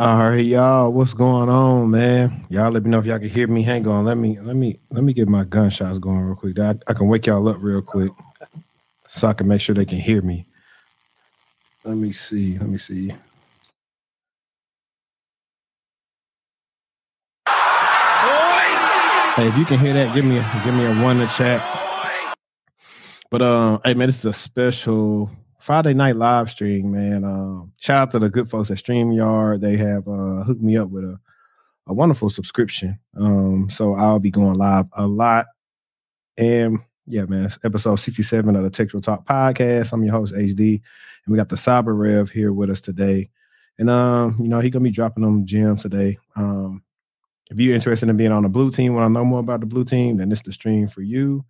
All right, y'all. What's going on, man? Y'all let me know if y'all can hear me. Hang on. Let me let me let me get my gunshots going real quick. I, I can wake y'all up real quick so I can make sure they can hear me. Let me see. Let me see. Hey, if you can hear that, give me a give me a one in the chat. But um, hey man, this is a special Friday night live stream, man. Um, shout out to the good folks at StreamYard. They have uh, hooked me up with a, a wonderful subscription. Um, so I'll be going live a lot. And yeah, man, it's episode 67 of the TechTual Talk podcast. I'm your host, HD. And we got the Cyber Rev here with us today. And um, you know, he gonna be dropping them gems today. Um, if you're interested in being on the blue team, want to know more about the blue team, then it's the stream for you.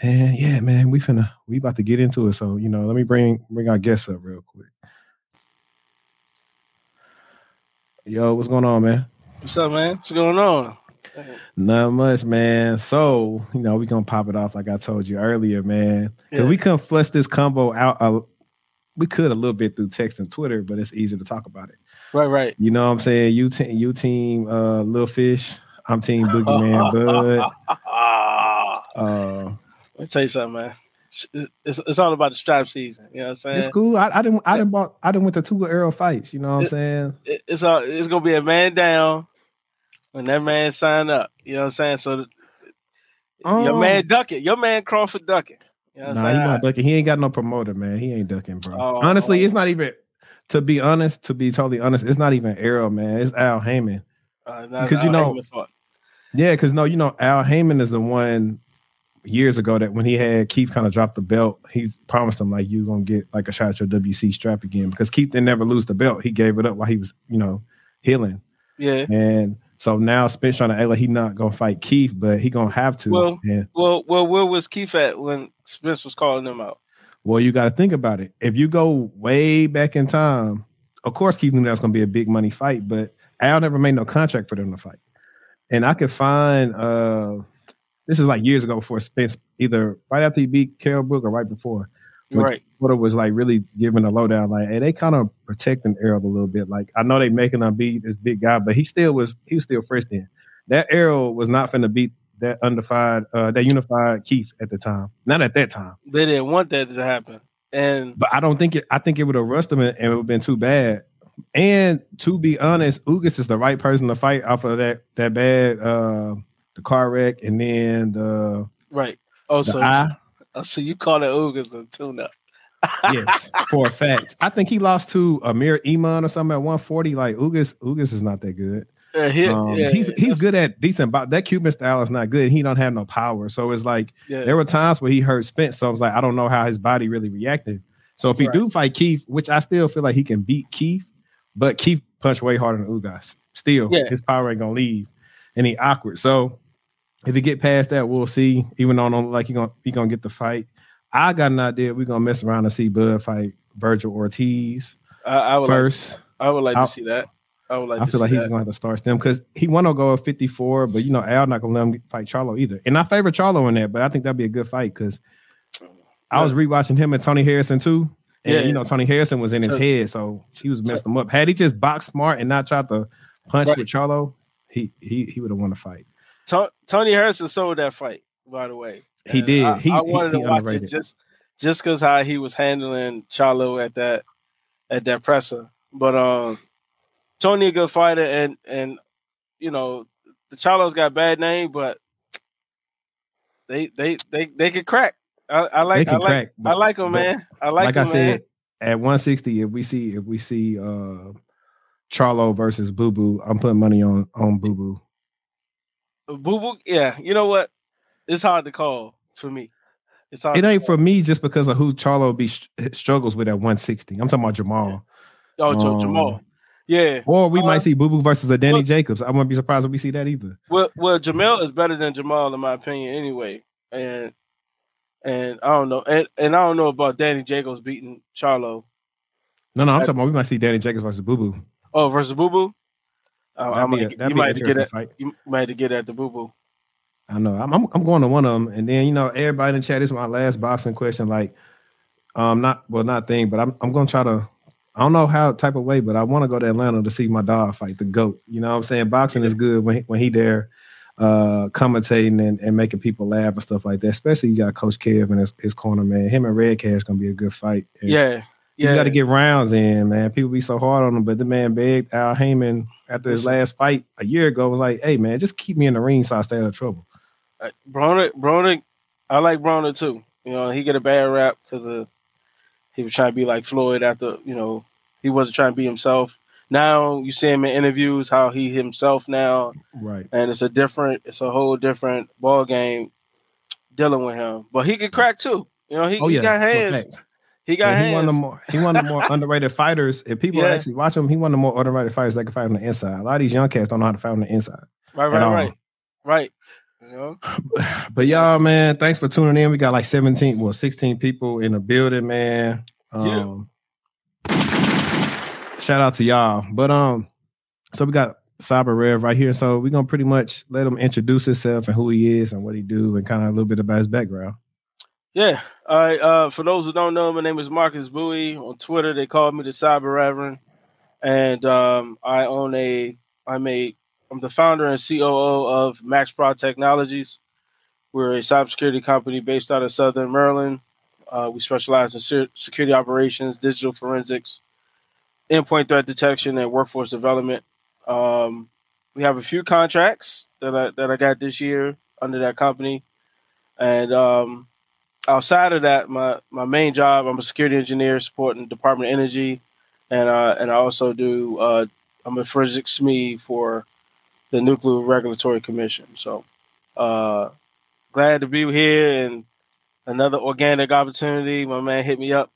And yeah, man, we finna we about to get into it. So you know, let me bring bring our guests up real quick. Yo, what's going on, man? What's up, man? What's going on? Not much, man. So you know, we gonna pop it off like I told you earlier, man. Cause Yeah. we couldn't flush this combo out. Uh, we could a little bit through text and Twitter, but it's easier to talk about it. Right, right. You know what I'm saying? You team, you team, uh, Lil Fish. I'm team Boogeyman Bud. Uh, Let me tell you something, man. It's, it's, all about the stripe season. You know what I'm saying? it's cool. I, I didn't. I didn't bought. I didn't went to two Errol fights. You know what I'm saying? It- it's all, it's gonna be a man down when that man sign up. You know what I'm saying? So the, your Um, man ducking, your man Crawford ducking. You know Nah, he not ducking. He ain't got no promoter, man. He ain't ducking, bro. Oh, Honestly, oh. it's not even. To be honest, to be totally honest, it's not even Errol, man. It's Al Haymon. Uh, Because you know-. Yeah, because no, you know, Al Haymon is the one years ago that when he had Keith kind of dropped the belt, he promised him like you're gonna get like a shot at your WC strap again because Keith didn't never lose the belt. He gave it up while he was, you know, healing. yeah. And so now Spence trying to act like he not gonna fight Keith, but he gonna have to. Well- and Well, well, where was Keith at when Spence was calling him out? well, you got to think about it. If you go way back in time, of course Keith knew that was gonna be a big money fight, but Al never made no contract for them to fight. And I could find uh this is like years ago before Spence, either right after he beat Kell Brook or right before. Right. Porter was like really giving a lowdown, like, hey, they kind of protecting Errol a little bit. Like, I know they making him beat this big guy, but he still was he was still fresh then. That Errol was not finna beat that undefied, uh, that unified Keith at the time. Not at that time. They didn't want that to happen, and But I don't think it. I think it would have rushed him and it would have been too bad. And to be honest, Ugas is the right person to fight off of that that bad uh the car wreck and then the right. Oh, the so eye. oh, so you call it Ugas a tune-up? yes, for a fact. I think he lost to Amir Imam or something at 140. Like Ugas, Ugas is not that good. Yeah, he- Um, yeah, he's he's good at decent, but that Cuban style is not good. He don't have no power, so it's like Yeah, there were times where he hurt Spence. So I was like, I don't know how his body really reacted. So if he Right. do fight Keith, which I still feel like he can beat Keith, but Keith punched way harder than Ugas. Still, Yeah. his power ain't gonna leave, and he awkward. So if he get past that, we'll see. Even though I don't like he gonna he gonna get the fight. I got an idea. We're gonna mess around and see Bud fight Vergil Ortiz I, I would first. Like, I would like I'll- to see that. I would like. I to feel like he's that. gonna have to start them because he want to go at 54, but you know Al not gonna let him fight Charlo either. And I favor Charlo in that, but I think that'd be a good fight because I was rewatching him and Tony Harrison too. And Yeah. you know, Tony Harrison was in his head, so he was messed him up. Had he just boxed smart and not tried to punch Right. with Charlo, he he he would have won the fight. To- Tony Harrison sold that fight. By the way, He And did. I, He- I wanted he to watch underrated. it just just because how he was handling Charlo at that at that presser. But um, Tony a good fighter, and and you know the Charlo's got a bad name, but they they they they can crack. I, I like they can I like crack. I like him, man. I like, Like, him, I man. said, at 160, if we see if we see uh Charlo versus Boo Boo, I'm putting money on on Boo Boo. Boo Boo, yeah. You know what? It's hard to call for me. It's hard. It ain't call. for me just because of who Charlo be struggles with at 160. I'm talking about Jamal. Oh, um, Jamal. Yeah. Or we Uh, might see Boo Boo versus a Danny well- Jacobs. I wouldn't be surprised if we see that either. Well, well, Jamel is better than Jamal in my opinion, anyway. And and I don't know, and, and I don't know about Danny Jacobs beating Charlo. No, no, I'm That- talking about we might see Danny Jacobs versus Boo Boo. Oh, versus Boo Boo. Oh, I might, you might to get fight. you might to get at the Boo Boo. I know. I'm, I'm I'm going to one of them, and then you know everybody in the chat. This is my last boxing question. Like, um, not well, not thing, but I'm I'm gonna try to. I don't know how type of way, but I want to go to Atlanta to see my dog fight the goat. You know what I'm saying? Boxing is good when he, when he there uh commentating and, and making people laugh and stuff like that. Especially you got Coach Kev and his, his corner, man. Him and Red Cash gonna be a good fight. And Yeah. He's Yeah. got to get rounds in, man. People be so hard on him, but the man begged Al Haymon after his last fight a year ago was like, "Hey, man, just keep me in the ring so I stay out of trouble." Uh, Broner, Broner, I like Broner too. You know, he get a bad rap because of he was trying to be like Floyd after you know he wasn't trying to be himself. Now you see him in interviews how he himself now, Right. and it's a different, it's a whole different ball game dealing with him. But he can crack too. You know, he, Oh he yeah, got for hands. He got Yeah, he one of the more he one of the more underrated fighters. If people Yeah. actually watch him, he one of the more underrated fighters that can fight on the inside. A lot of these young cats don't know how to fight on the inside. Right, right, all. right, right. You know, But y'all, man, thanks for tuning in. We got like 17, well, 16 people in the building, man. Um shout out to y'all. But um, so we got Cyber Rev right here. So we're gonna pretty much let him introduce himself and who he is and what he do and kind of a little bit about his background. Yeah. All right. Uh, for those who don't know, my name is Marcus Bowie. On Twitter, they call me the Cyber Reverend, and um, I own a. I'm a. I'm the founder and COO of MaxProd Technologies. We're a cybersecurity company based out of Southern Maryland. Uh, we specialize in se- security operations, digital forensics, endpoint threat detection, and workforce development. Um, we have a few contracts that I that I got this year under that company, and um, outside of that, my my main job, I'm a security engineer supporting Department of Energy, and uh, and I also do uh, I'm a forensic SME for the Nuclear Regulatory Commission. So uh, glad to be here and another organic opportunity. My man hit me up,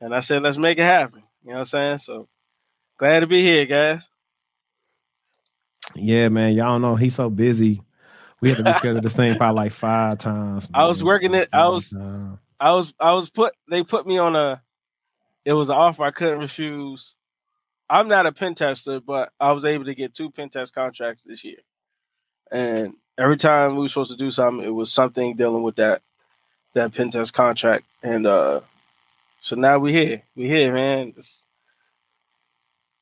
and I said let's make it happen. You know what I'm saying? So glad to be here, guys. Yeah, man. Y'all know he's so busy. We had to reschedule this thing probably like five times. I was working it- I was- times. I was I was put they put me on a it was an offer I couldn't refuse. I'm not a pen tester, but I was able to get two pen test contracts this year. And every time we were supposed to do something, it was something dealing with that that pen test contract. And uh so now we're here. We're here, man. It's-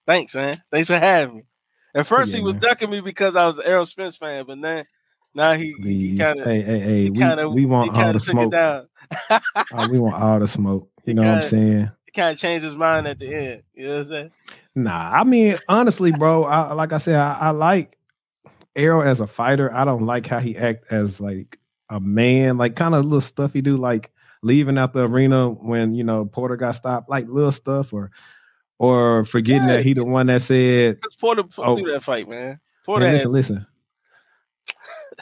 Thanks, man. Thanks for having me. At first Yeah, he was man. ducking me because I was an Errol Spence fan, but then now he, he kind of hey, hey, hey, he we, kind of we want all the of took it smoke. Uh, we want all the smoke. You He know what I'm kinda- saying? he kind of changed his mind at the end. You know what I'm saying? Nah, I mean, honestly, bro, I, like I said, I, I like Errol as a fighter. I don't like how he act as like a man, like kind of little stuff he do, like leaving out the arena when you know Porter got stopped, like little stuff, or or forgetting Yeah. that he the one that said, Porter Oh. through that fight, man. Man, Porter listen, had, listen.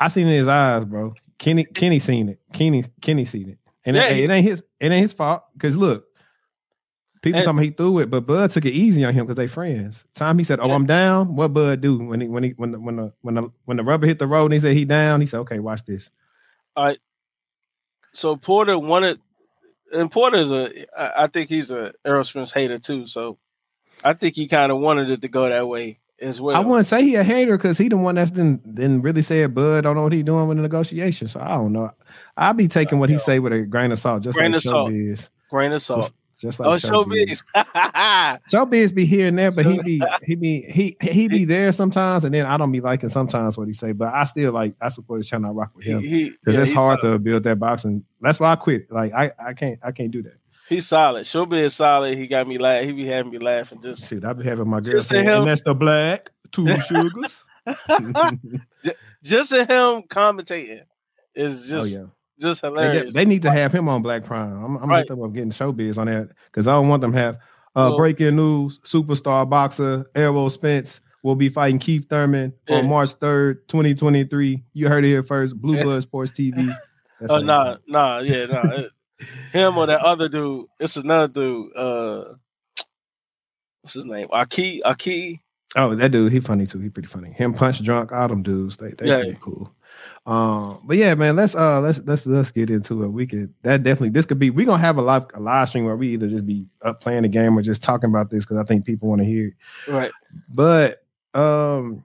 I seen it in his eyes, bro. Kenny, Kenny seen it. Kenny, Kenny seen it, and Yeah, it, it ain't his. It ain't his fault. Cause look, people And- tell me he threw it, but Bud took it easy on him because they friends. Time he said, "Oh, Yeah. I'm down." What Bud do when he when he when the when the when the when the rubber hit the road and he said he down? He said, "Okay, watch this." All right. So Porter wanted, and Porter's a, I I think he's a Aerosmith hater too. So I think he kind of wanted it to go that way as well. I wouldn't say he a hater because he the one that's didn't didn't really say it. Bud I don't know what he doing with the negotiation, so I don't know. I'll be taking what he say with a grain of salt, just Grain like of salt. showbiz. Grain of salt. Just, just oh, like oh, showbiz. showbiz. Showbiz be here and there, but he be he be he he be there sometimes, and then I don't be liking sometimes what he say. But I still like I support his channel. I rock with him because yeah, it's hard to build that boxing. That's why I quit. Like I I can't I can't do that. He's solid. Showbiz solid. He got me laugh. He be having me laughing. Just Shoot, I be having my girl Just to saying, him- and that's the black two sugars. just him commentating is just oh yeah. just They, hilarious. get- they need to have him on Black Prime. I'm, I'm Right. up getting showbiz on that because I don't want them to have uh, Well- breaking news. Superstar boxer Errol Spence will be fighting Keith Thurman Yeah. on March 3rd, 2023. You heard it here first. Blue Blood Sports TV. That's Oh nah, nah, yeah, nah. Him or that other dude. It's another dude. Uh, what's his name? Aki. Aki. Oh, that dude, he funny too. He pretty funny. Him punch drunk, them dudes. They they Yeah. cool. Um, but yeah, man, let's uh let's let's let's get into it. We could that definitely this could be we're gonna have a live a live stream where we either just be up playing the game or just talking about this because I think people want to hear it. Right. But um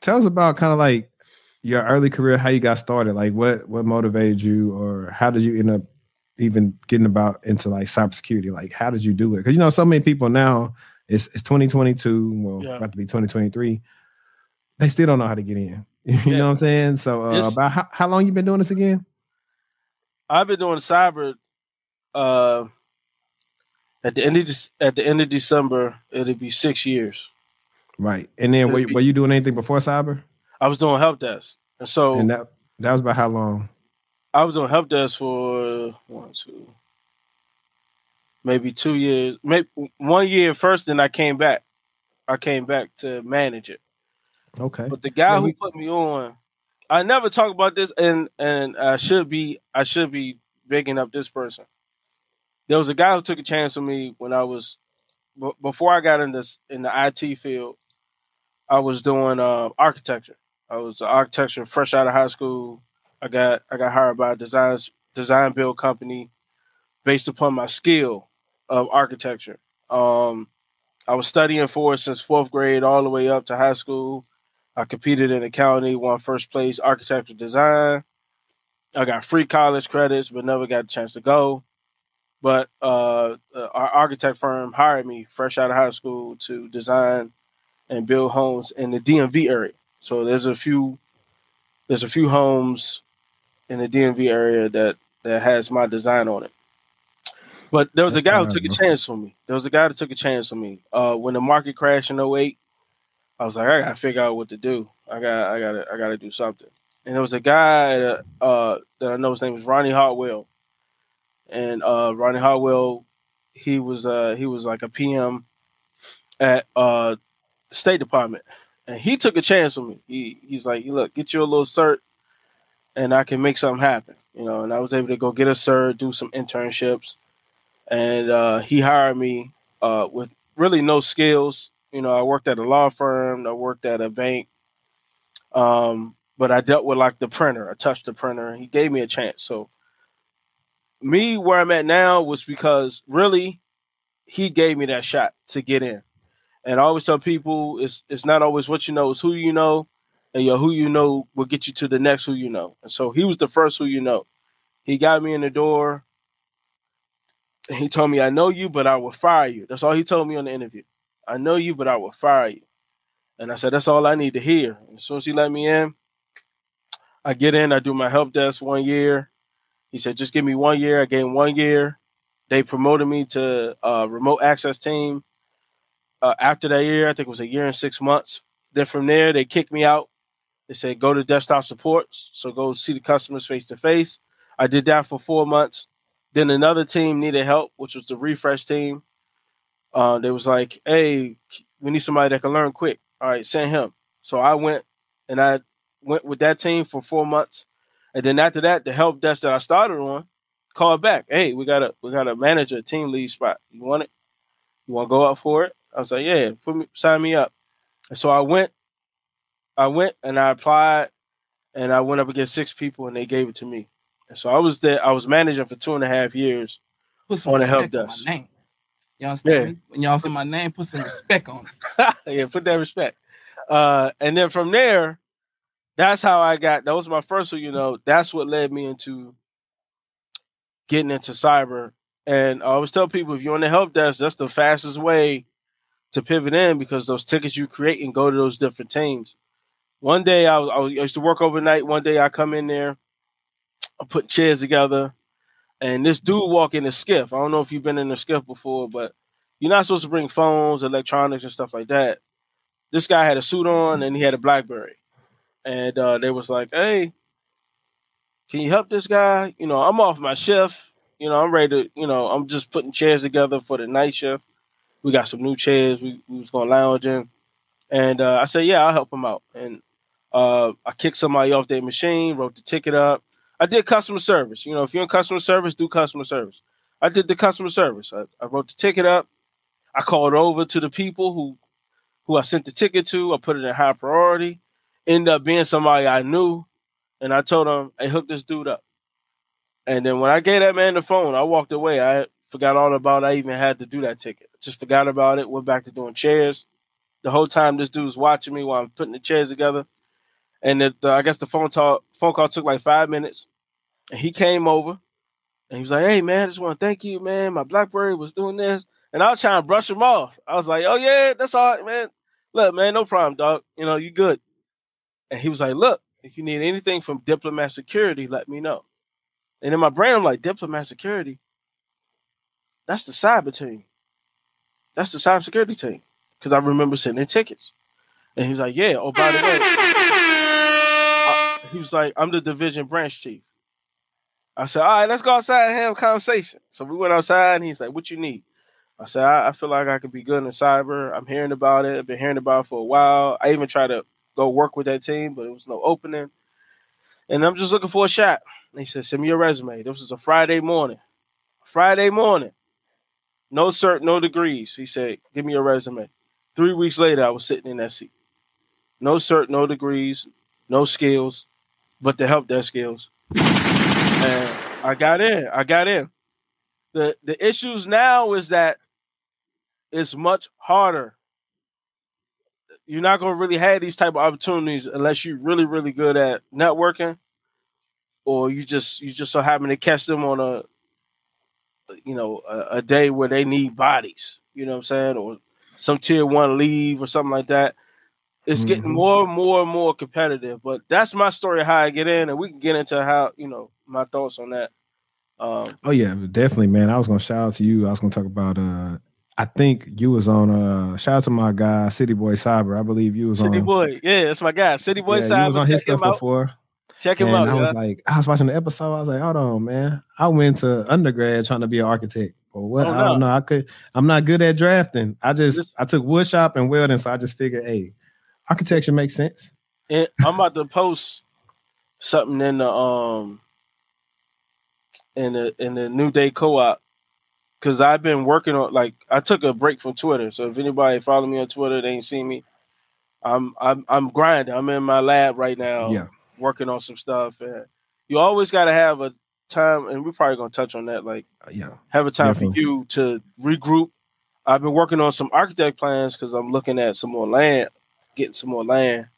tell us about kind of like your early career, how you got started, like what what motivated you or how did you end up even getting about into like cybersecurity? Like, how did you do it? Because you know, so many people now. It's it's 2022. Well, yeah. about to be 2023. They still don't know how to get in. you yeah. know what I'm saying? So, uh, about how, how long you been doing this again? I've been doing cyber. Uh, at the end of at the end of December, it'll be six years. Right, and then were, be, were you doing anything before cyber? I was doing help desk, and so and that that was about how long? I was doing help desk for one, two, maybe two years, maybe one year first. Then I came back. I came back to manage it. Okay. But the guy who put me on, I never talk about this, and and I should be I should be bigging up this person there was a guy who took a chance on me when I was b- before I got in this in the IT field. I was doing uh, architecture. I was an architecture fresh out of high school. I got I got hired by a design design build company based upon my skill of architecture. Um, I was studying for it since fourth grade all the way up to high school. I competed in the county, won first place architecture design. I got free college credits, but never got a chance to go. But uh, our architect firm hired me fresh out of high school to design and build homes in the DMV area. So there's a few there's a few homes in the DMV area that that has my design on it. But there was That's a guy who took a chance on me. There was a guy that took a chance on me. Uh, when the market crashed in 08, I was like, I gotta figure out what to do. I got I gotta I gotta do something. And there was a guy that, uh, that I know his name was Ronnie Hartwell and uh, Ronnie Hartwell, he was uh, he was like a PM at uh, the State Department, and he took a chance on me. He he's like, look, get you a little cert, and I can make something happen, you know. And I was able to go get a cert, do some internships, and uh, he hired me uh, with really no skills. You know, I worked at a law firm, I worked at a bank, um, but I dealt with like the printer. I touched the printer. He gave me a chance, so me where I'm at now was because really he gave me that shot to get in. And I always tell people it's it's not always what you know, it's who you know, and your who you know will get you to the next who you know. And so he was the first who you know. He got me in the door. He told me, I know you, but I will fire you. That's all he told me on the interview. I know you, but I will fire you. And I said, That's all I need to hear. And as soon as he let me in, I get in, I do my help desk one year. He said, just give me one year. I gave him one year. They promoted me to a remote access team. Uh, after that year, I think it was a year and six months. Then from there, they kicked me out. They said, go to desktop support. So go see the customers face to face. I did that for four months. Then another team needed help, which was the refresh team. Uh, they was like, hey, we need somebody that can learn quick. All right, send him. So I went and I went with that team for four months. And then after that, the help desk that I started on called back. Hey, we got a we got a manager team lead spot. You want it? You want to go up for it? I was like, yeah, put me sign me up. And so I went, I went and I applied, and I went up against six people, and they gave it to me. And so I was there. I was manager for two and a half years put some on help desk. My name. You understand yeah. me? When y'all see my name, put some respect on it. yeah, put that respect. Uh, and then from there, that's how I got. That was my first one. You know, that's what led me into getting into cyber. And I always tell people if you're on the help desk, that's the fastest way to pivot in because those tickets you create and go to those different teams. One day I, was, I, used to work overnight. One day I come in there, I put chairs together, and this dude walk in a SCIF. I don't know if you've been in a SCIF before, but you're not supposed to bring phones, electronics, and stuff like that. This guy had a suit on and he had a BlackBerry and uh, they was like, "Hey, can you help this guy? You know, I'm off my shift. You know, I'm ready to. You know, I'm just putting chairs together for the night shift. We got some new chairs. We, we was gonna lounge in, and uh, I said, "Yeah, I'll help him out." And uh, I kicked somebody off their machine, wrote the ticket up. I did customer service. You know, if you're in customer service, do customer service. I did the customer service. I, I wrote the ticket up. I called over to the people who who I sent the ticket to. I put it in high priority ended up being somebody I knew, and I told him, "Hey, hook this dude up." And then when I gave that man the phone, I walked away. I forgot all about I even had to do that ticket. Just forgot about it. Went back to doing chairs. The whole time this dude was watching me while I'm putting the chairs together. And I guess the phone talk phone call took like five minutes. And he came over And he was like, "Hey man, I just want to thank you, man. My BlackBerry was doing this." And I was trying to brush him off. I was like, "Oh yeah, that's all right, man. Look, man, no problem, dog. You know, you good." And he was like, "Look, if you need anything from Diplomat Security, let me know." And in my brain, I'm like, "Diplomat Security? That's the cyber team. That's the cybersecurity team." Because I remember sending tickets. And he was like, "Yeah. Oh, by the way." he was like, "I'm the division branch chief." I said, "All right, let's go outside and have a conversation." So we went outside, and he's like, "What you need?" I said, I, I, feel like I could be good in cyber. I'm hearing about it. I've been hearing about it for a while. I even tried to go work with that team, but it was no opening. And I'm just looking for a shot. And he said, Send me your resume. This was a Friday morning. Friday morning. No cert, no degrees. He said, Give me your resume. Three weeks later, I was sitting in that seat. No cert, no degrees, no skills, but the help desk skills. And I got in. I got in. The the issues now is that it's much harder. You're not gonna really have these type of opportunities unless you're really, really good at networking, or you just you just so happen to catch them on a you know a, a day where they need bodies. You know what I'm saying, or some tier one leave or something like that. It's mm-hmm. getting more and more and more competitive. But that's my story how I get in, and we can get into how you know my thoughts on that. Um, oh yeah, definitely, man. I was gonna shout out to you. I was gonna talk about uh I think you was on uh shout out to my guy City Boy Cyber. I believe you was City on City Boy. Yeah, that's my guy. City Boy yeah, Cyber. You was on his stuff before. Check him and out. I was yeah. like, I was watching the episode. I was like, hold on, man. I went to undergrad trying to be an architect. Or what? Oh, no. I don't know. I could I'm not good at drafting. I just I took wood shop and welding, so I just figured, hey, architecture makes sense. And I'm about to post something in the um in the in the New Day co-op because I've been working on like I took a break from Twitter. So if anybody follow me on Twitter, they ain't seen me. I'm I'm I'm grinding. I'm in my lab right now, yeah, working on some stuff. And you always got to have a time, and we're probably gonna touch on that. Like, uh, yeah, have a time Definitely. for you to regroup. I've been working on some architect plans because I'm looking at some more land, getting some more land,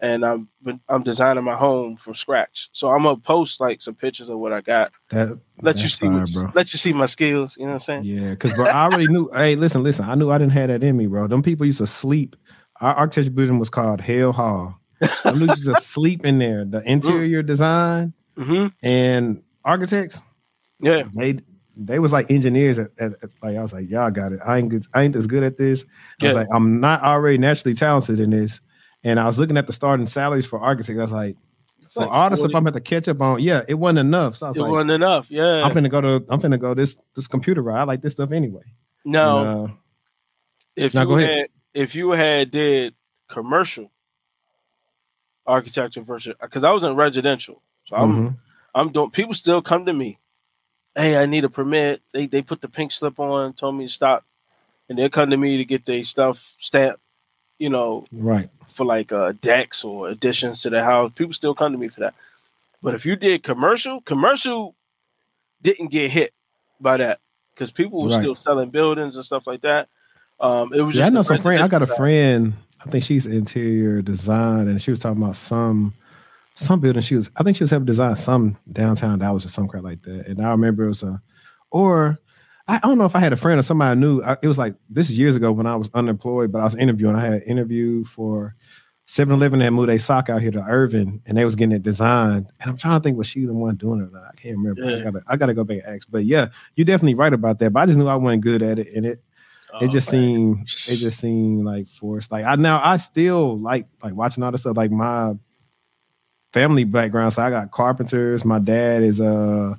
and I'm I'm designing my home from scratch. So I'm gonna post like some pictures of what I got. That let you see, let you see my skills. You know what I'm saying? Yeah, because bro, I already knew. hey, listen, listen. I knew I didn't have that in me, bro. Them people used to sleep. Our architecture building was called Hell Hall. I knew used to sleep in there. The interior design mm-hmm. and architects. Yeah, they they was like engineers at, at, at, like I was like, y'all got it. I ain't good, I ain't as good at this. I yeah. was like, I'm not already naturally talented in this. And I was looking at the starting salaries for architects. I was like, for like all the stuff I'm at to catch up on, yeah, it wasn't enough. So I was it like, wasn't enough. Yeah, I'm finna go to I'm finna go this this computer route. I like this stuff anyway. No, and, uh, if you had if you had did commercial architecture versus because I was in residential, so I'm mm-hmm. I'm doing. People still come to me. Hey, I need a permit. They they put the pink slip on, told me to stop, and they come to me to get their stuff stamped. You know, right for like uh, decks or additions to the house. People still come to me for that. But if you did commercial, commercial didn't get hit by that because people were right. still selling buildings and stuff like that. Um, it was yeah. I know some friend. I got a friend. I think she's interior design, and she was talking about some some building. She was. I think she was having design some downtown Dallas or some crap like that. And I remember it was a, or I don't know if I had a friend or somebody I knew. It was like this is years ago when I was unemployed, but I was interviewing. I had an interview for 7-Eleven that moved a SOC out here to Irving, and they was getting it designed. And I'm trying to think was she the one doing it? I can't remember. Yeah. I gotta I gotta go back and ask. But yeah, you're definitely right about that. But I just knew I wasn't good at it, and it oh, it just man. seemed it just seemed like forced. Like I now I still like like watching all this stuff. Like my family background. So I got carpenters. My dad is a,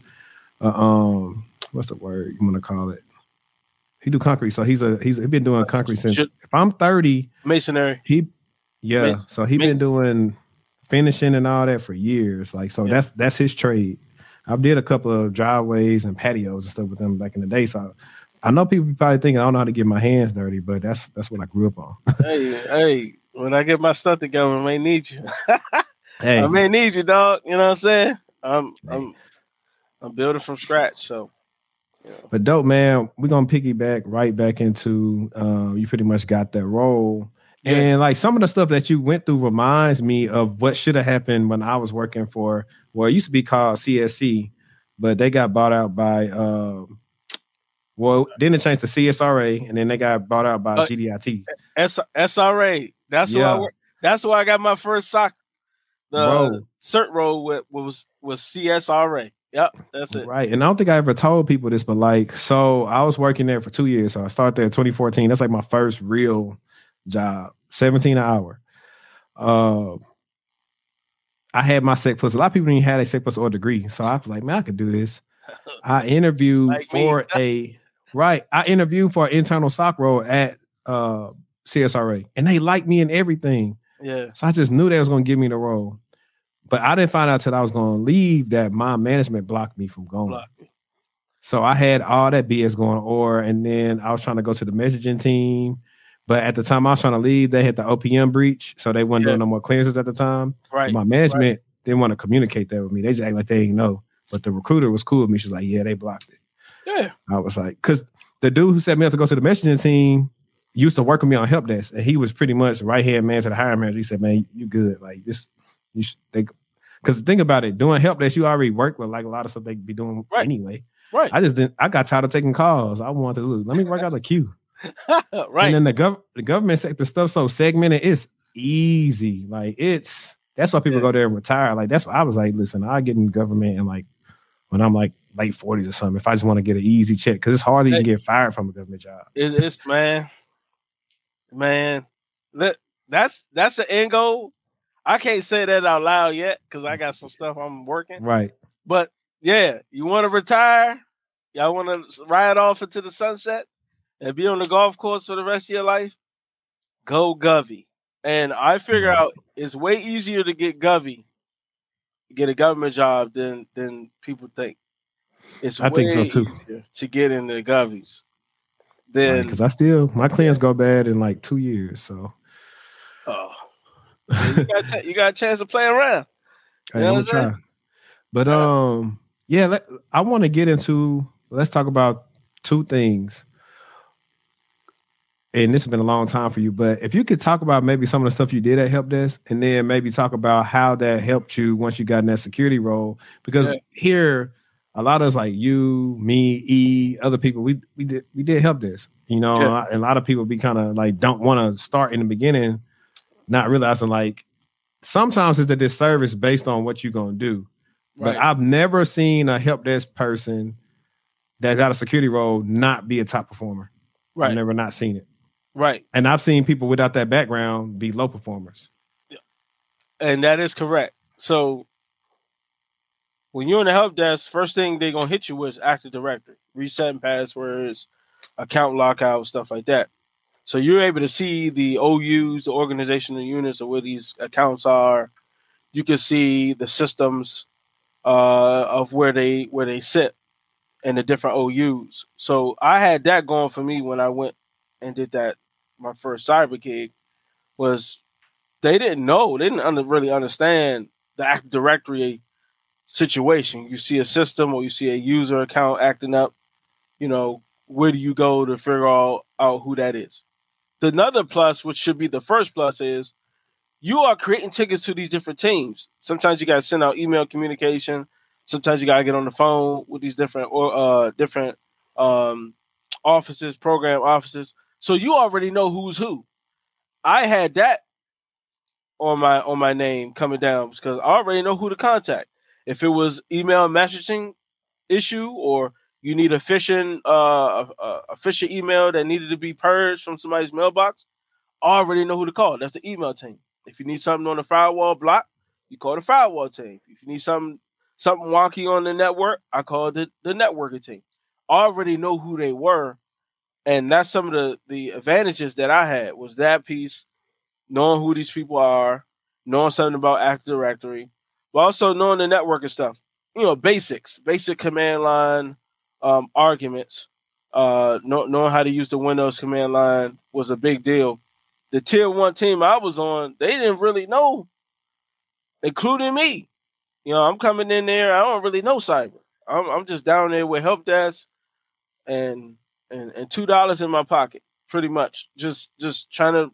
a um what's the word you want to call it? He do concrete, so he's a he's he been doing concrete since. If I'm 30, masonry. He yeah, so he been doing finishing and all that for years. Like so, yeah. that's that's his trade. I did a couple of driveways and patios and stuff with them back in the day. So I know people probably thinking I don't know how to get my hands dirty, but that's that's what I grew up on. hey, hey, when I get my stuff together, I may need you. hey, I may need you, dog. You know what I'm saying? I'm I'm I'm building from scratch, so. Yeah. But dope, man. We're gonna piggyback right back into uh, you pretty much got that role yeah. And like some of the stuff that you went through reminds me of what should have happened when I was working for well, it used to be called CSC, but they got bought out by. Uh, well, then it changed to CSRA, and then they got bought out by uh, GDIT. S- SRA. That's yeah. why. I, that's why I got my first SOC. The Bro. cert roll with, was was CSRA. Yep, that's it. Right. And I don't think I ever told people this, but like, so I was working there for two years. So I started there in 2014. That's like my first real job, 17 an hour. Uh, I had my SEC plus. A lot of people didn't have a SEC plus or degree. So I was like, man, I could do this. I interviewed like for a right. I interviewed for an internal SOC role at uh CSRA, and they liked me and everything. Yeah. So I just knew they was gonna give me the role. But I didn't find out till I was going to leave that my management blocked me from going. So I had all that BS going, or and then I was trying to go to the messaging team, but at the time I was trying to leave, they had the OPM breach, so they weren't yeah. doing no more clearances at the time. Right. My management right. didn't want to communicate that with me. They just act like they didn't know. But the recruiter was cool with me. She's like, "Yeah, they blocked it." Yeah. I was like, because the dude who set me up to go to the messaging team used to work with me on help desk, and he was pretty much right hand man to the hiring manager. He said, "Man, you good? Like this, you should, they because think about it, doing help desk, you already work with like a lot of stuff they be doing right. anyway. Right. I just didn't. I got tired of taking calls. I wanted to. Let me work out a queue. right. And then the gov the government sector stuff so segmented. It's easy. Like it's that's why people yeah. go there and retire. Like that's why I was like, listen, I get in government and like when I'm like late forties or something. If I just want to get an easy check, because it's hard to hey, get fired from a government job. It's, it's man, man. That that's that's the end goal I can't say that out loud yet because I got some stuff I'm working. Right. But yeah, you want to retire? Y'all want to ride off into the sunset and be on the golf course for the rest of your life? Go Govy. And I figure out it's way easier to get Govy, get a government job than than people think. It's I think so too. To get into the Govies. Then because right, I still my clearance go bad in like two years. So oh you, got you got a chance to play around. You I'm try. But um, yeah, let, I want to get into. Let's talk about two things. And this has been a long time for you, but if you could talk about maybe some of the stuff you did at Help Desk, and then maybe talk about how that helped you once you got in that security role, because yeah. here a lot of us like you, me, E, other people, we we did we did Help Desk. You know, yeah. a lot of people be kind of like don't want to start in the beginning not realizing like sometimes it's a disservice based on what you're gonna do. Right. But I've never seen a help desk person that got a security role not be a top performer. Right. I've never not seen it. Right. And I've seen people without that background be low performers. Yeah. And that is correct. So when you're in the help desk, first thing they're gonna hit you with is Active Directory, resetting passwords, account lockout, stuff like that. So you're able to see the OUs, the organizational units, of where these accounts are. You can see the systems uh, of where they where they sit and the different OUs. So I had that going for me when I went and did that. My first cyber gig was they didn't know, they didn't under, really understand the Active Directory situation. You see a system or you see a user account acting up, you know, where do you go to figure out, out who that is? The another plus, which should be the first plus, is you are creating tickets to these different teams. Sometimes you got to send out email communication. Sometimes you got to get on the phone with these different or uh, different um, offices, program offices. So you already know who's who. I had that on my on my name coming down because I already know who to contact. If it was email messaging issue or you need a phishing uh, a, a phishing email that needed to be purged from somebody's mailbox, I already know who to call. That's the email team. If you need something on the firewall block, you call the firewall team. If you need something something wonky on the network, I call the the networking team. I already know who they were, and that's some of the the advantages that I had was that piece, knowing who these people are, knowing something about Active Directory, but also knowing the networking stuff. You know, basics, basic command line, um, arguments, uh, knowing how to use the Windows command line was a big deal. The tier one team I was on, they didn't really know, including me. You know, I'm coming in there, I don't really know cyber. I'm, I'm just down there with help desk and and, and two dollars in my pocket, pretty much. Just just trying to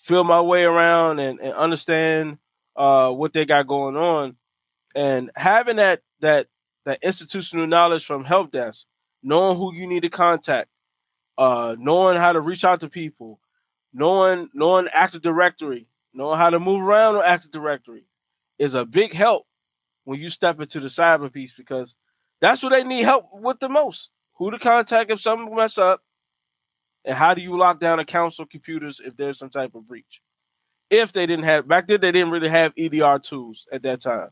feel my way around and, and understand uh, what they got going on. And having that that that institutional knowledge from help desk, knowing who you need to contact, uh, knowing how to reach out to people, knowing knowing Active Directory, knowing how to move around on Active Directory, is a big help when you step into the cyber piece because that's what they need help with the most. Who to contact if something mess up, and how do you lock down accounts or computers if there's some type of breach? If they didn't have back then, they didn't really have EDR tools at that time.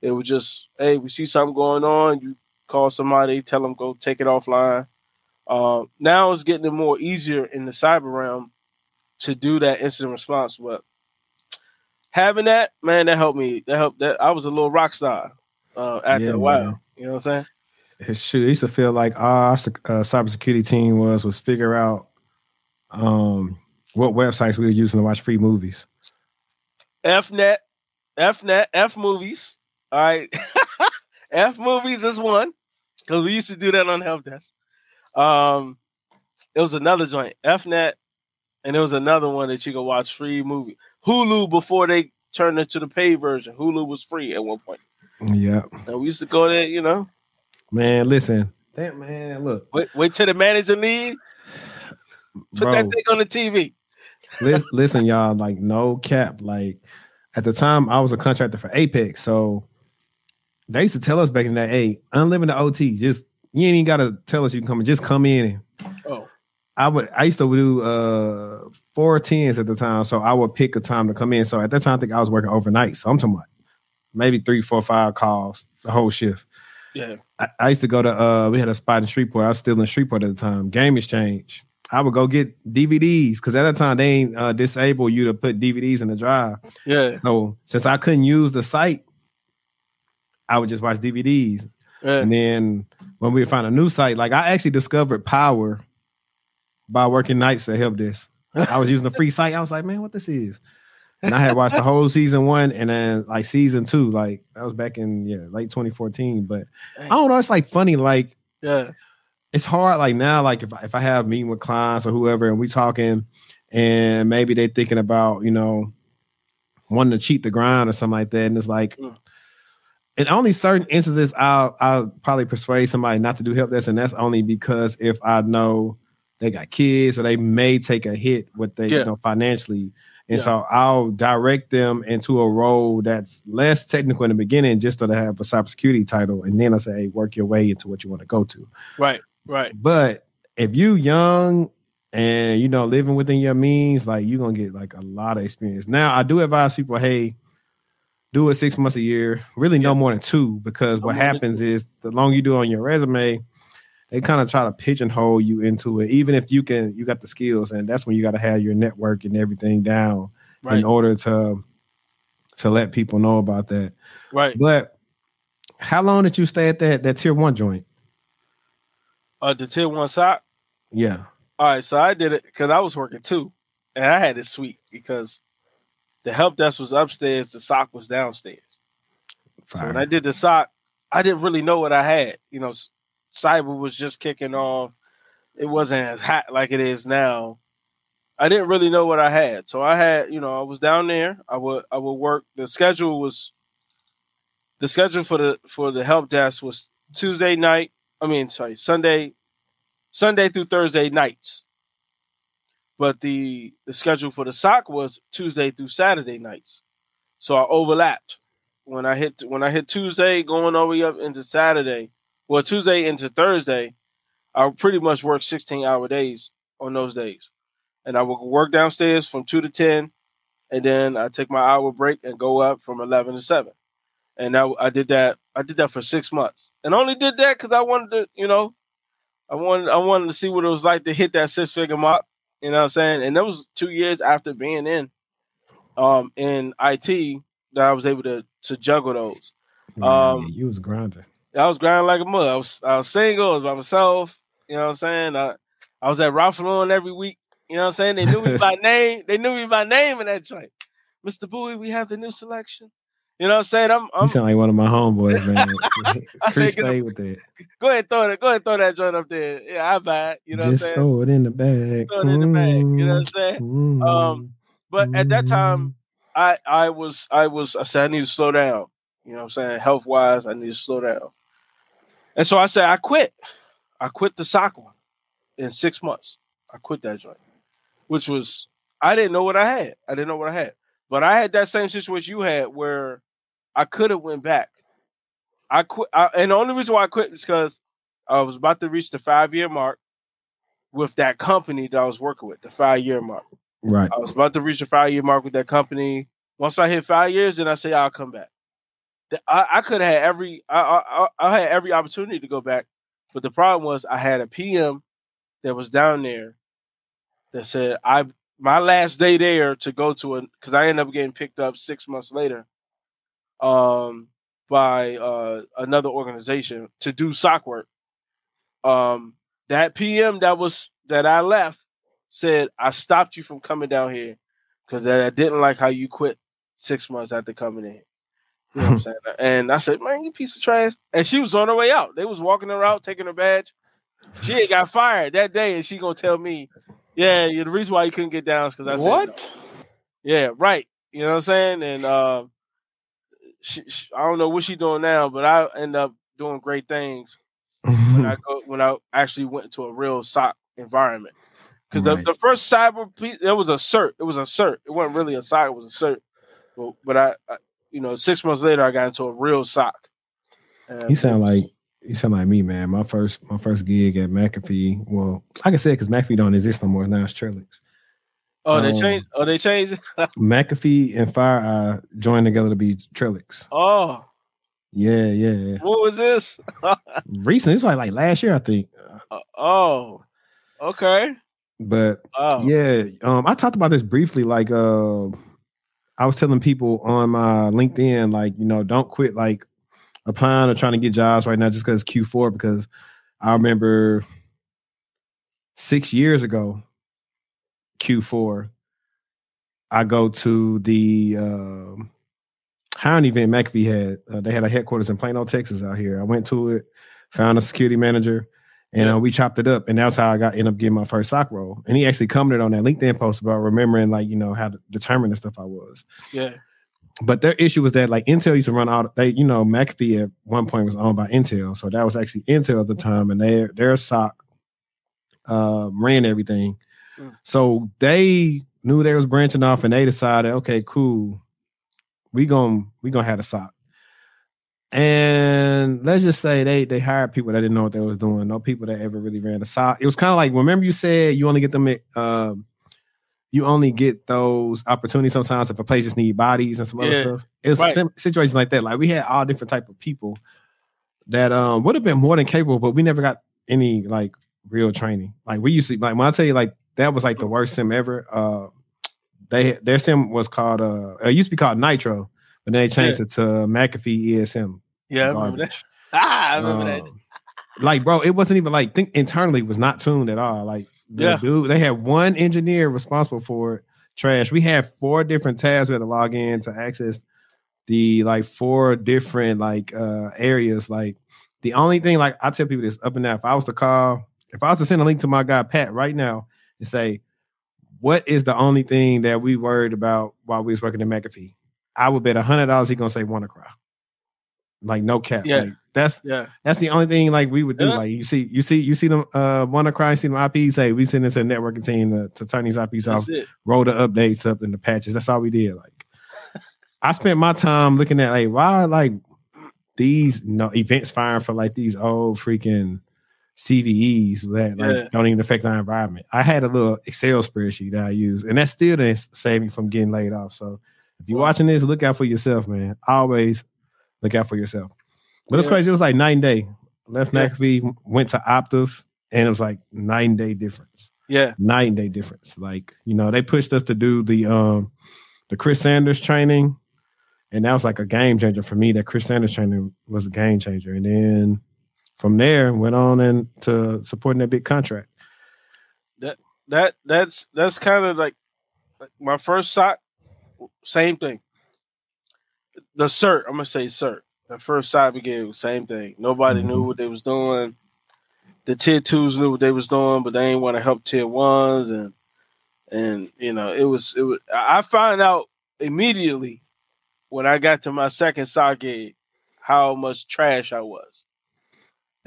It was just, hey, we see something going on, you call somebody, tell them go take it offline. Uh, now it's getting more easier in the cyber realm to do that incident response. But having that, man, that helped me. That helped. That I was a little rock star uh, after yeah, a while. Man. You know what I'm saying? Shoot, I used to feel like our uh, cybersecurity team was was figure out um, what websites we were using to watch free movies. FNet, FNet, F movies. All right, F movies is one because we used to do that on help desk. Um, it was another joint, FNet, and it was another one that you could watch free movie. Hulu before they turned into the paid version. Hulu was free at one point. Yeah. And we used to go there, you know. Man, listen. Damn man, look. Wait, wait till the manager leave. Put Bro, that thing on the TV. listen, listen, y'all, like no cap. Like at the time I was a contractor for Apex. So they used to tell us back in that, hey, unlimited OT, just you ain't even gotta tell us you can come and just come in and oh. I would I used to do uh four tens at the time, so I would pick a time to come in. So at that time, I think I was working overnight. So I'm talking about maybe three, four, five calls the whole shift. Yeah. I, I used to go to uh we had a spot in Shreveport. I was still in Shreveport at the time, game exchange. I would go get DVDs because at that time they ain't uh, disable you to put DVDs in the drive. Yeah. So since I couldn't use the site, I would just watch DVDs. Yeah. And then when we find a new site, like I actually discovered Power by working nights to help this. I was using the free site. I was like, man, what this is? And I had watched the whole season one and then like season two, like that was back in yeah, late 2014. But I don't know, it's like funny, like yeah, it's hard like now, like if if I have meeting with clients or whoever and we talking and maybe they thinking about, you know, wanting to cheat the grind or something like that. And it's like mm. in only certain instances I'll I'll probably persuade somebody not to do help desk, and that's only because if I know they got kids or they may take a hit with they yeah. you know financially. And yeah. so I'll direct them into a role that's less technical in the beginning, just so they have a cybersecurity title, and then I say, hey, work your way into what you want to go to. Right. Right. But if you young and you know living within your means, like you're gonna get like a lot of experience. Now, I do advise people, hey, do it six months a year, really no more than two, because what happens is the longer you do on your resume, they kind of try to pigeonhole you into it, even if you can you got the skills, and that's when you got to have your network and everything down right. in order to to let people know about that. Right. But how long did you stay at that that tier one joint? Uh, the tier one SOC. Yeah. All right, so I did it because I was working too, and I had it sweet because the help desk was upstairs, the SOC was downstairs. Fine. So when I did the SOC, I didn't really know what I had. You know, cyber was just kicking off. It wasn't as hot like it is now. I didn't really know what I had, so I had, you know, I was down there. I would, I would work. The schedule was, the schedule for the for the help desk was Tuesday night, I mean, sorry, Sunday, Sunday through Thursday nights. But the the schedule for the SOC was Tuesday through Saturday nights. So I overlapped. When I hit when I hit Tuesday, going all the way up into Saturday, well Tuesday into Thursday, I pretty much work 16 hour days on those days. And I would work downstairs from two to ten, and then I take my hour break and go up from eleven to seven and I, I did that. I did that for six months, and only did that because I wanted to, you know, I wanted I wanted to see what it was like to hit that six figure mark. You know what I'm saying? And that was two years after being in, um, in IT that I was able to to juggle those. Um, you was grinding. I was grinding like a mother. I was I was single, I was by myself. You know what I'm saying? I I was at Ralph Lauren every week. You know what I'm saying? They knew me by name. They knew me by name in that joint. Mr. Bowie, we have the new selection. You know what I'm saying? I'm, I'm You sound like one of my homeboys, man. I say, stay with that. Go ahead, throw it. Go ahead, throw that joint up there. Yeah, I buy it. You know Just throw it in the bag. Throw it in the bag. You know what I'm saying? Mm-hmm. Um, but at that time, I I was I was I said I need to slow down. You know what I'm saying? Health wise, I need to slow down. And so I said, I quit. I quit the SOC one in six months. I quit that joint, which was I didn't know what I had. I didn't know what I had, but I had that same situation you had where I could have went back. I quit, I, and the only reason why I quit is because I was about to reach the five year mark with that company that I was working with, the five year mark. Right. I was about to reach the five year mark with that company. Once I hit five years, then I say I'll come back. I, I could have had every I, I I had every opportunity to go back, but the problem was I had a PM that was down there that said I my last day there to go to a because I ended up getting picked up six months later, um, by uh another organization to do SOC work. Um, that PM that was that I left said I stopped you from coming down here because I didn't like how you quit six months after coming in. You know what I'm saying? And I said, man, you piece of trash. And she was on her way out. They was walking her out, taking her badge. She had got fired that day, and she gonna tell me, yeah, yeah the reason why you couldn't get down is because I said what? No. Yeah, right. You know what I'm saying? And uh, she, she, I don't know what she's doing now, but I end up doing great things when I go when I actually went into a real SOC environment. Because right. the, the first cyber piece, it was a cert. It was a cert. It wasn't really a SOC. It was a cert. But, but I, I you know, six months later, I got into a real SOC. you sound like you sound like me, man. My first my first gig at McAfee. Well, like I said, because McAfee don't exist no more. Now it's Trellix. Oh, they um, changed. Oh, they changed. McAfee and FireEye joined together to be Trellix. Oh, yeah, yeah. What was this? Recently, it's like like last year, I think. Uh, oh, okay. But oh. yeah, um, I talked about this briefly. Like, uh, I was telling people on my LinkedIn, like, you know, don't quit like applying or trying to get jobs right now just because Q4. Because I remember six years ago, Q4, I go to the uh, hiring event McAfee had. Uh, they had a headquarters in Plano, Texas, out here. I went to it, found a security manager, and uh, we chopped it up. And that's how I got end up getting my first SOC role. And he actually commented on that LinkedIn post about remembering, like you know, how determined and stuff I was. Yeah. But their issue was that like Intel used to run out. They, you know, McAfee at one point was owned by Intel, so that was actually Intel at the time, and their their SOC uh, ran everything. Mm. So they knew they was branching off, and they decided, okay, cool, we gonna we gonna have a SOC. And let's just say they they hired people that didn't know what they was doing. No people that ever really ran a SOC. It was kind of like remember you said you only get them. Uh, you only get those opportunities sometimes if a place just need bodies and some other stuff. It's right. situations like that. Like we had all different type of people that um would have been more than capable, but we never got any like real training. Like we used to like when I tell you like that was like the worst SIEM ever. Uh they their SIEM was called uh it used to be called Nitro, but then they changed yeah. it to McAfee ESM. Yeah, I remember that. Ah, I remember um, that. like, bro, it wasn't even like think internally was not tuned at all. Like, the yeah. dude, they had one engineer responsible for it. Trash. We had four different tabs we had to log in to access the like four different like uh areas. Like the only thing, like I tell people this up and down. If I was to call, if I was to send a link to my guy Pat right now and say, what is the only thing that we worried about while we was working at McAfee? I would bet a hundred dollars he gonna say WannaCry. Like no cap. Yeah. Like, that's yeah. That's the only thing like we would do. Yeah. Like you see, you see, you see them uh Cry, see them IPs. Hey, we send this a networking team to, to turn these IPs that's off, it. roll the updates up in the patches. That's all we did. Like I spent my time looking at like why are like these you know events firing for like these old freaking CVEs that like yeah. don't even affect our environment. I had a little Excel spreadsheet that I use, and that still didn't save me from getting laid off. So if you're watching this, look out for yourself, man. Always look out for yourself. But yeah. it's crazy. It was like and day. Left yeah. McAfee, went to Optiv, and it was like nine day difference. Yeah, nine day difference. Like you know, they pushed us to do the um the Chris Sanders training, and that was like a game changer for me. That Chris Sanders training was a game changer, and then from there went on into supporting that big contract. That that that's that's kind of like, like my first SOC. Same thing. The cert, I'm gonna say cert. The first side we gave, same thing. Nobody mm-hmm. knew what they was doing. The tier twos knew what they was doing, but they didn't want to help tier ones, and and you know it was it was. I found out immediately when I got to my second gig how much trash I was.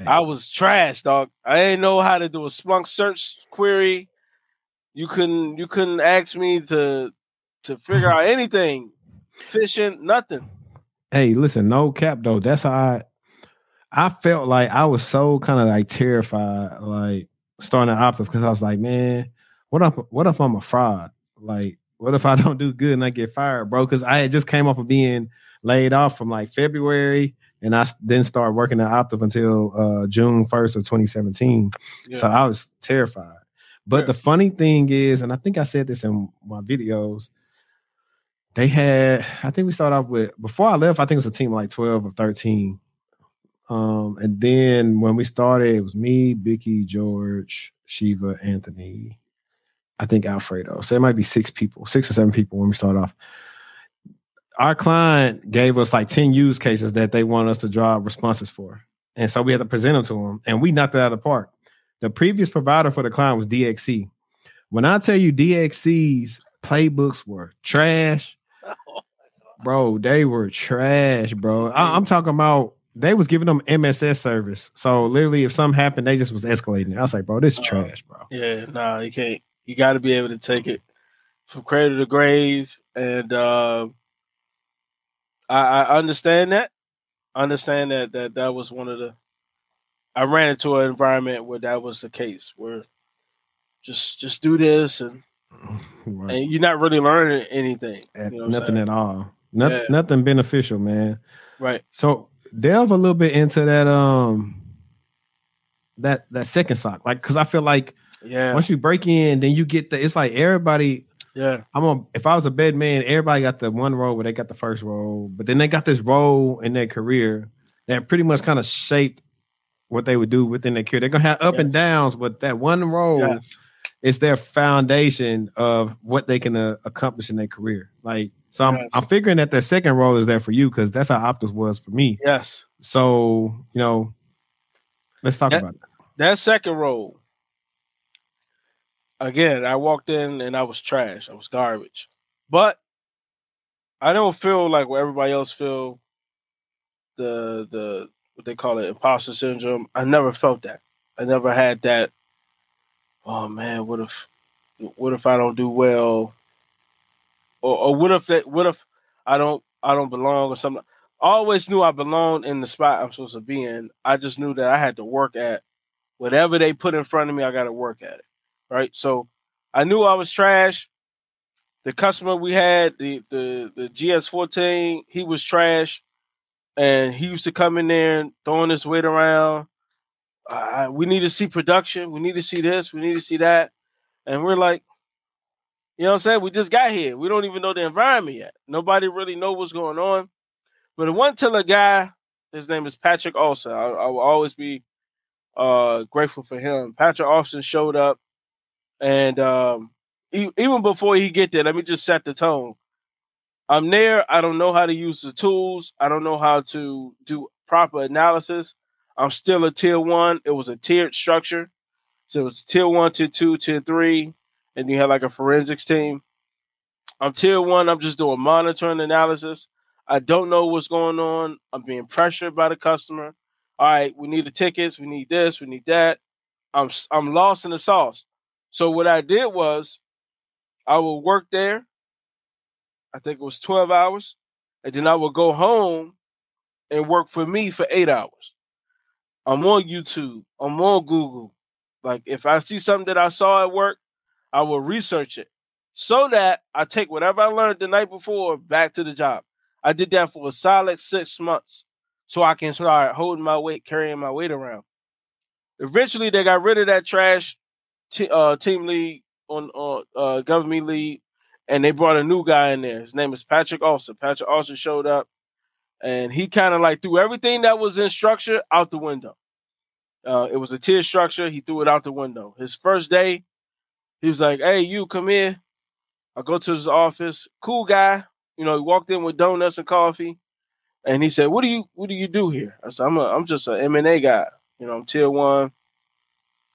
I was trash, dog. I didn't know how to do a Splunk search query. You couldn't you couldn't ask me to to figure out anything. Phishing, nothing. Hey, listen, no cap though. That's how I I felt like I was so kind of like terrified, like starting Optiv because I was like, man, what if what if I'm a fraud? Like, what if I don't do good and I get fired, bro? Because I had just came off of being laid off from like February and I didn't start working at Optiv until uh, June 1st of 2017. Yeah. So I was terrified. But yeah. the funny thing is, and I think I said this in my videos, they had, I think we started off with, before I left, I think it was a team of like 12 or 13. Um, and then when we started, it was me, Bicky, George, Shiva, Anthony, I think Alfredo. So it might be six people, six or seven people when we started off our client gave us like 10 use cases that they want us to draw responses for. And so we had to present them to them and we knocked it out of the park. The previous provider for the client was DXC. When I tell you DXC's playbooks were trash, bro, they were trash, bro. I, am talking about they was giving them MSS service. So literally, if something happened, they just was escalating. I was like, bro, this is uh, trash, bro. Yeah, no, nah, you can't. You got to be able to take it from cradle to grave, and uh, I, I understand that. I understand that that that was one of the. I ran into an environment where that was the case, where just just do this and right. and you're not really learning anything. You know nothing at all. Nothing, yeah. nothing beneficial, man. Right. So delve a little bit into that um that that second SOC, like because I feel like yeah, once you break in, then you get the. It's like everybody yeah. I'm a if I was a bed man, everybody got the one role where they got the first role, but then they got this role in their career that pretty much kind of shaped what they would do within their career. They're gonna have up yes. and downs, but that one role yes. is their foundation of what they can uh, accomplish in their career. Like, so I'm yes. I'm figuring that the second role is there for you because that's how Optiv was for me. Yes. So you know, let's talk that, about that. That second role again, I walked in and I was trash. I was garbage. But I don't feel like what everybody else feel. The the what they call it, imposter syndrome. I never felt that. I never had that. Oh man, what if what if I don't do well? Or, or what if that what if I don't I don't belong or something? I always knew I belonged in the spot I'm supposed to be in. I just knew that I had to work at whatever they put in front of me, I gotta work at it right? So I knew I was trash. The customer we had, the the the GS14, he was trash, and he used to come in there and throwing his weight around. Uh, we need to see production. We need to see this. We need to see that. And we're like, you know what I'm saying? We just got here. We don't even know the environment yet. Nobody really know what's going on. But it wasn't till a guy, his name is Patrick Olson. I, I will always be uh, grateful for him. Patrick Olson showed up and um, even before he get there, let me just set the tone. I'm there. I don't know how to use the tools. I don't know how to do proper analysis. I'm still a tier one. It was a tiered structure. So it's tier one, tier two, tier three, and you have like a forensics team. I'm tier one. I'm just doing monitoring analysis. I don't know what's going on. I'm being pressured by the customer. All right, we need the tickets. We need this. We need that. I'm I'm lost in the sauce. So what I did was I would work there. I think it was 12 hours. And then I would go home and work for me for eight hours. I'm on YouTube. I'm on Google. Like if I see something that I saw at work, I will research it so that I take whatever I learned the night before back to the job. I did that for a solid six months so I can start holding my weight, carrying my weight around. Eventually, they got rid of that trash t- uh, team lead on uh, uh, government lead, and they brought a new guy in there. His name is Patrick Austin. Patrick Austin showed up, and he kind of like threw everything that was in structure out the window. Uh, it was a tier structure. He threw it out the window. His first day, he was like, "Hey, you come here." I go to his office. Cool guy. You know, he walked in with donuts and coffee, and he said, "What do you What do you do here?" I said, "I'm a, I'm just an M and A guy. You know, I'm tier one.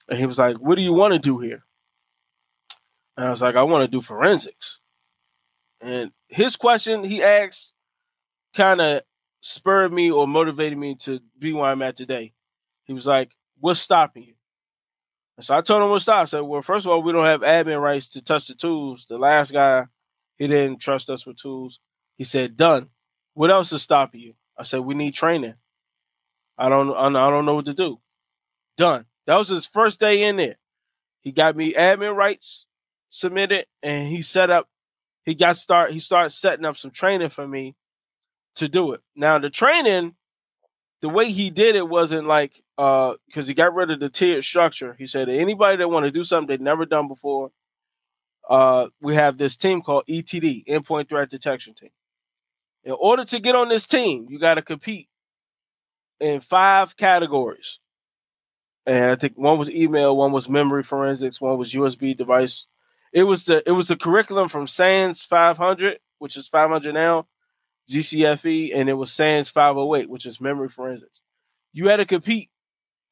And he was like, What do you want to do here? And I was like, I want to do forensics. And his question he asked kind of spurred me or motivated me to be where I'm at today. He was like, "What's stopping you?" So I told him what stop. I said, "Well, first of all, we don't have admin rights to touch the tools. The last guy, he didn't trust us with tools. He said, "Done. What else is stopping you?" I said, "We need training. I don't, I don't know what to do." Done. That was his first day in there. He got me admin rights submitted, and he set up. He got start. He started setting up some training for me to do it. Now the training, the way he did it wasn't like uh because he got rid of the tiered structure. He said anybody that want to do something they've never done before, uh, we have this team called ETD, Endpoint Threat Detection Team. In order to get on this team, you got to compete in five categories and I think one was email, one was memory forensics, one was USB device. It was the it was the curriculum from SANS 500, which is 500 now, GCFE, and it was SANS 508, which is memory forensics. You had to compete,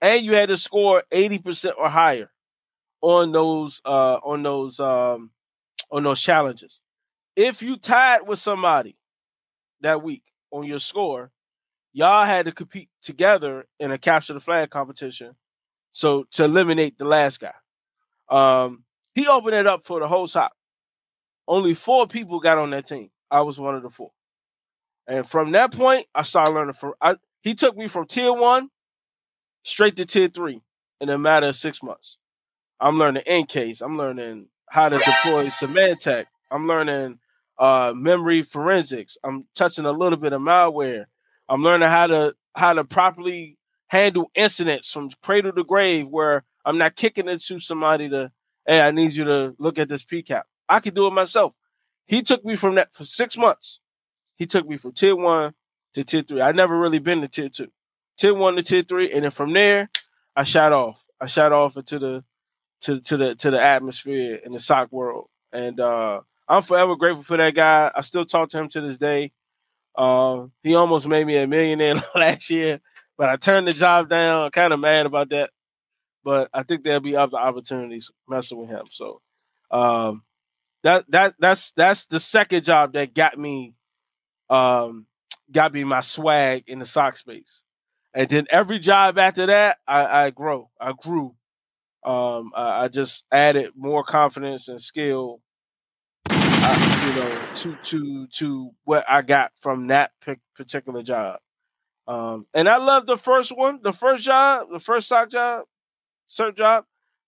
and you had to score 80% or higher on those uh, on those um, on those challenges. If you tied with somebody that week on your score, y'all had to compete together in a capture the flag competition so to eliminate the last guy, um, he opened it up for the whole SOC. Only four people got on that team. I was one of the four. And from that point, I started learning from. I, he took me from tier one straight to tier three in a matter of six months. I'm learning EnCase. I'm learning how to deploy Symantec. I'm learning uh, memory forensics. I'm touching a little bit of malware. I'm learning how to how to properly handle incidents from cradle to grave where I'm not kicking it to somebody to, hey, I need you to look at this PCAP. I could do it myself. He took me from that for six months. He took me from tier one to tier three. I never really been to tier two. Tier one to tier three, and then from there, I shot off. I shot off into the to to the to the atmosphere in the SOC world. And uh I'm forever grateful for that guy. I still talk to him to this day. Uh, he almost made me a millionaire last year but I turned the job down. Kind of mad about that. But I think there'll be other opportunities messing with him. So um, that that that's that's the second job that got me um, got me my swag in the SOC space. And then every job after that, I, I grow. I grew. Um, I, I, just added more confidence and skill, uh, you know, to to to what I got from that particular job. Um, and I love the first one, the first job, the first SOC job, cert job.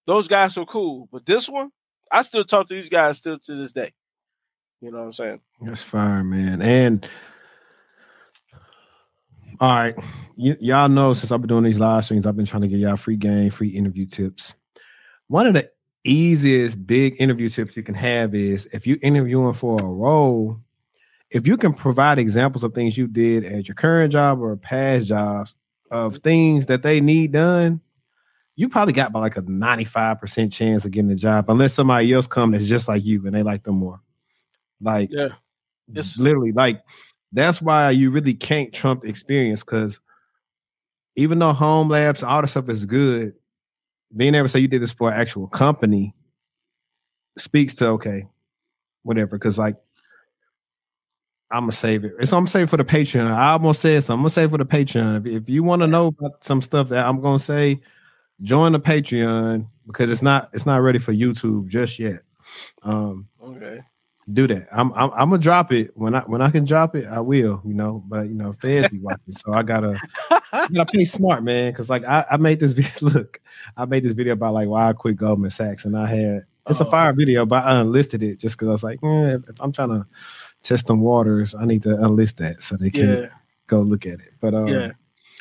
Those guys were cool, but this one, I still talk to these guys still to this day. You know what I'm saying? That's fine, man. And all right, y- y'all know since I've been doing these live streams, I've been trying to get y'all free game, free interview tips. One of the easiest big interview tips you can have is if you're interviewing for a role if you can provide examples of things you did at your current job or past jobs of things that they need done, you probably got by like a 95% chance of getting the job, unless somebody else come that's just like you and they like them more. Like, yeah, it's literally like that's why you really can't trump experience because even though home labs, all the stuff is good, being able to say you did this for an actual company speaks to okay, whatever. Because like I'm gonna save it. It's I'm gonna save for the Patreon. I almost said something. I'm gonna save for the Patreon. If, if you want to know about some stuff that I'm gonna say, join the Patreon because it's not it's not ready for YouTube just yet. Um, okay. Do that. I'm, I'm I'm gonna drop it when I when I can drop it. I will. You know, but you know, feds be watching, so I gotta I gotta play smart, man. Because like I, I made this video. Look, I made this video about like why I quit Goldman Sachs, and I had it's a oh. fire video, but I unlisted it just because I was like, eh, if I'm trying to test them waters, I need to unlist that so they can yeah. go look at it. But um, yeah.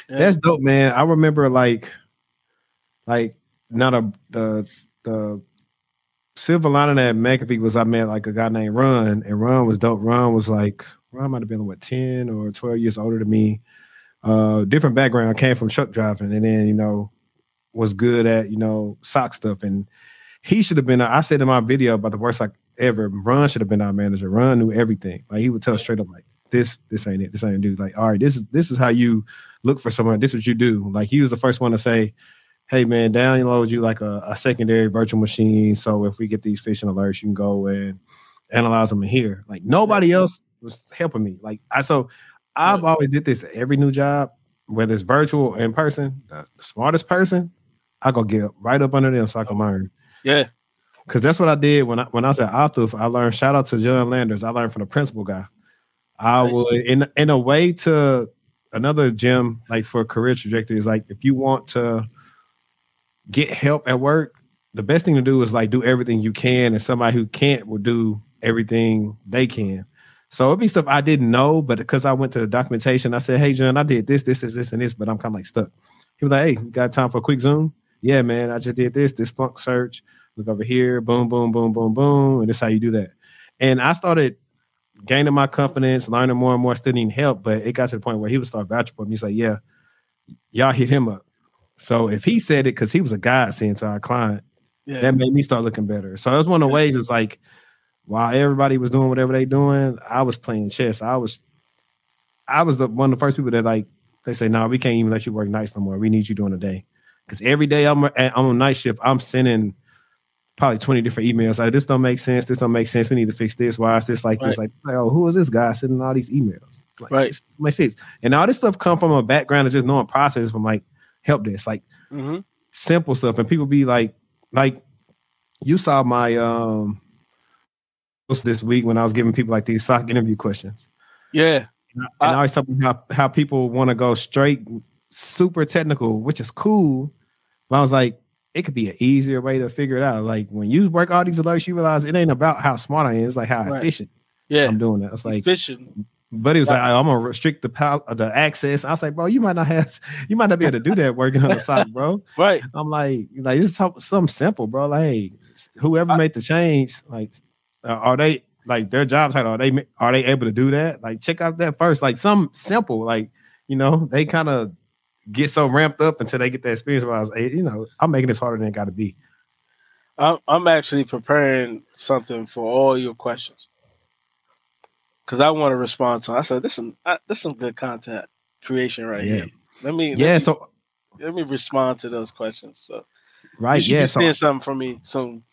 yeah. that's dope, man. I remember like, like not a the the silver lining at McAfee was I met like a guy named Ron, and Ron was dope. Ron was like Ron might have been what ten or twelve years older than me. Uh, different background, came from truck driving, and then you know was good at you know SOC stuff, and he should have been. I said in my video about the worst like ever. Ron should have been our manager. Ron knew everything. Like he would tell straight up, like this, this ain't it. This ain't dude. Like, all right, this is this is how you look for someone. This is what you do. Like he was the first one to say, "Hey man, download you like a, a secondary virtual machine. So if we get these phishing alerts, you can go and analyze them in here." Like nobody else was helping me. Like I so I've always did this every new job. whether it's virtual or in person, the, the smartest person, I go get right up under them so I can learn. Yeah. Cause that's what I did when I when I was at. I learned. Shout out to John Landers. I learned from the principal guy. I nice. would in in a way to another gym like for career trajectory is like if you want to get help at work, the best thing to do is like do everything you can, and somebody who can't will do everything they can. So it'd be stuff I didn't know, but because I went to the documentation, I said, "Hey, John, I did this, this, this, this, and this," but I'm kind of like stuck. He was like, "Hey, got time for a quick Zoom?" Yeah, man, I just did this, this Splunk search. Look over here, boom, boom, boom, boom, boom, and this how you do that. And I started gaining my confidence, learning more and more, still needing help. But it got to the point where he would start vouching for me. He's like, "Yeah, y'all hit him up." So if he said it because he was a godsend to our client, yeah. that made me start looking better. So it was one of the ways. It's like while everybody was doing whatever they doing, I was playing chess. I was, I was the one of the first people that like they say, "No, nah, we can't even let you work nights no more. We need you during the day." Because every day I'm eh, I'm on night shift, I'm sending probably 20 different emails. Like, this don't make sense. This don't make sense. We need to fix this. Why is this like right. this? Like, oh, who is this guy sending all these emails? Like, right. Makes sense. And all this stuff come from a background of just knowing process from like help desk, like mm-hmm. simple stuff. And people be like, like you saw my um this week when I was giving people like these SOC interview questions. Yeah. And I, I was talking how how people want to go straight super technical, which is cool. But I was like, it could be an easier way to figure it out. Like when you work all these alerts, you realize it ain't about how smart I am. It's like how right. efficient. Yeah, I'm doing it. It's like efficient. But he was like, I'm gonna restrict the power, the access. I was like, bro, you might not have, you might not be able to do that working on the site, bro. right. I'm like, like this is something simple, bro. Like, hey, whoever I, made the change, like, uh, are they like their job title? Are they are they able to do that? Like, check out that first. Like, some simple, like, you know, they kind of get so ramped up until they get that experience. Where I was, you know, I'm making this harder than it got to be. I'm I'm actually preparing something for all your questions because I want to respond to. I said this is this is some good content creation right yeah. here. Let me yeah. Let me, so let me respond to those questions. So right, yeah. so seeing something from me soon.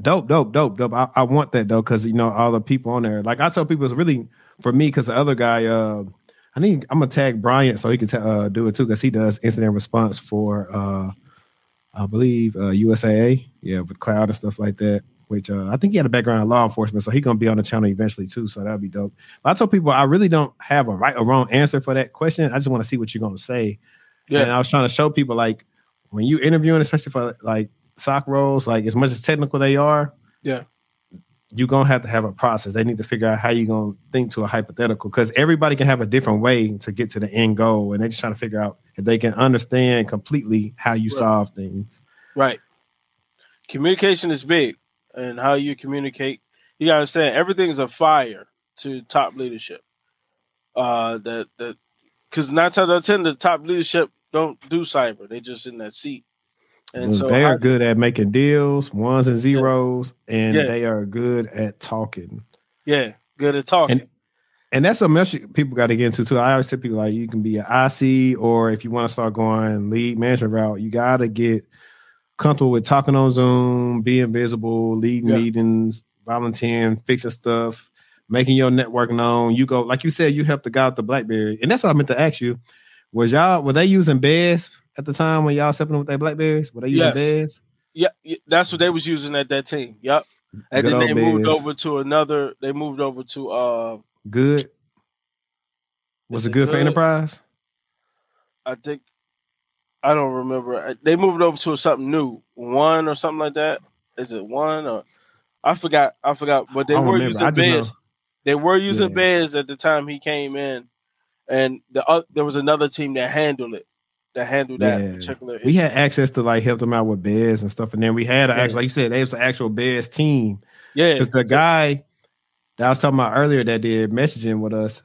Dope, dope, dope, dope. I, I want that though because you know all the people on there. Like I tell people, it's really for me because the other guy. uh I need. I'm gonna tag Bryant so he can t- uh, do it too because he does incident response for, uh, I believe, uh, USAA. Yeah, with cloud and stuff like that. Which uh, I think he had a background in law enforcement, so he's gonna be on the channel eventually too. So that'd be dope. But I told people I really don't have a right or wrong answer for that question. I just want to see what you're gonna say. Yeah. And I was trying to show people like when you interviewing, especially for like SOC roles, like as much as technical they are, yeah, you're gonna have to have a process. They need to figure out how you're gonna think to a hypothetical because everybody can have a different way to get to the end goal, and they're just trying to figure out if they can understand completely how you right. solve things. Right. Communication is big, and how you communicate. You gotta understand everything's a fire to top leadership. Uh, that that because nine times out of ten, the top leadership don't do cyber; they just in that seat. And so they are good at making deals, ones and zeros, yeah. and yeah. they are good at talking. Yeah, good at talking. And, and that's a message people got to get into too. I always tell people like you can be an IC, or if you want to start going lead management route, you got to get comfortable with talking on Zoom, being visible, leading yeah. meetings, volunteering, fixing stuff, making your network known. You go like you said, you helped the guy with the BlackBerry, and that's what I meant to ask you. Was y'all were they using BES at the time when y'all stepping with their Blackberries? Were they using yes. BES? Yeah, that's what they was using at that team. Yep. And Good then they moved over to another. They moved over to uh. Good. Was it good, good for enterprise? I think I don't remember. They moved over to something new, one or something like that. Is it one or I forgot? I forgot. But they were remember. using BES. They were using yeah. BES at the time he came in, and the uh, there was another team that handled it that handle that yeah. particular. Issue. We had access to like help them out with BES and stuff, and then we had an yeah. actual, like you said, they was an actual BES team. Yeah, because the guy that I was talking about earlier that did messaging with us,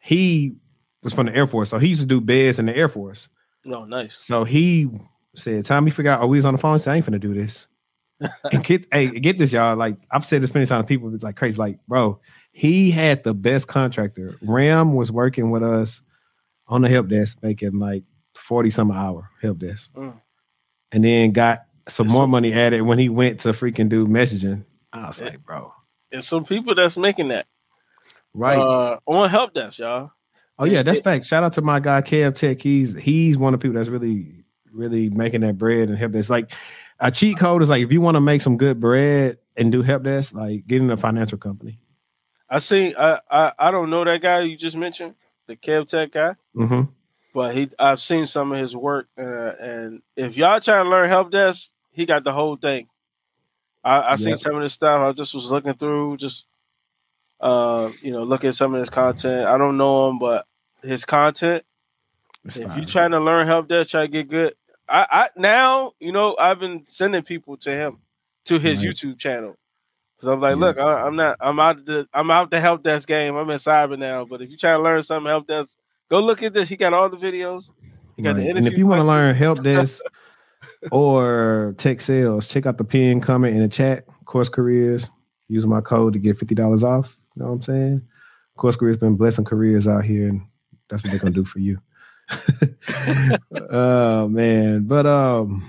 he was from the Air Force, so he used to do BES in the Air Force. Oh, nice. So he said, "Time he figured out, oh, we was on the phone. Said, I ain't finna do this." and get, hey, get this, y'all. Like I've said this many times, people it's like crazy. Like, bro, he had the best contractor. Ram was working with us on the help desk, making like 40 some hour help desk. Mm. And then got some more money added when he went to freaking do messaging. I was like, bro. And some people that's making that. Right. Uh, on help desk, y'all. Oh yeah, that's fact. Shout out to my guy Kev Tech. He's he's one of the people that's really really making that bread and help desk. Like a cheat code is like if you want to make some good bread and do help desk, like get in a financial company. I see. I, I I don't know that guy you just mentioned, the Kev Tech guy. Mm-hmm. But he, I've seen some of his work, uh, and if y'all trying to learn help desk, he got the whole thing. I, I yep. seen some of this stuff. I just was looking through, just uh, you know, look at some of his content. I don't know him, but his content. It's if you're trying to learn help desk, try to get good. I, I now, you know, I've been sending people to him to his right. YouTube channel because I'm like, yeah. look, I, am not, I'm out the, I'm out the help desk game. I'm in cyber now, but if you try to learn something help desk, go look at this. He got all the videos. He got right. the And if you want to learn help desk or tech sales, check out the pin comment in the chat. Course Careers. Use my code to get fifty dollars off. You know what I'm saying? Of course Careers been blessing careers out here, and that's what they're gonna do for you. oh man, but um,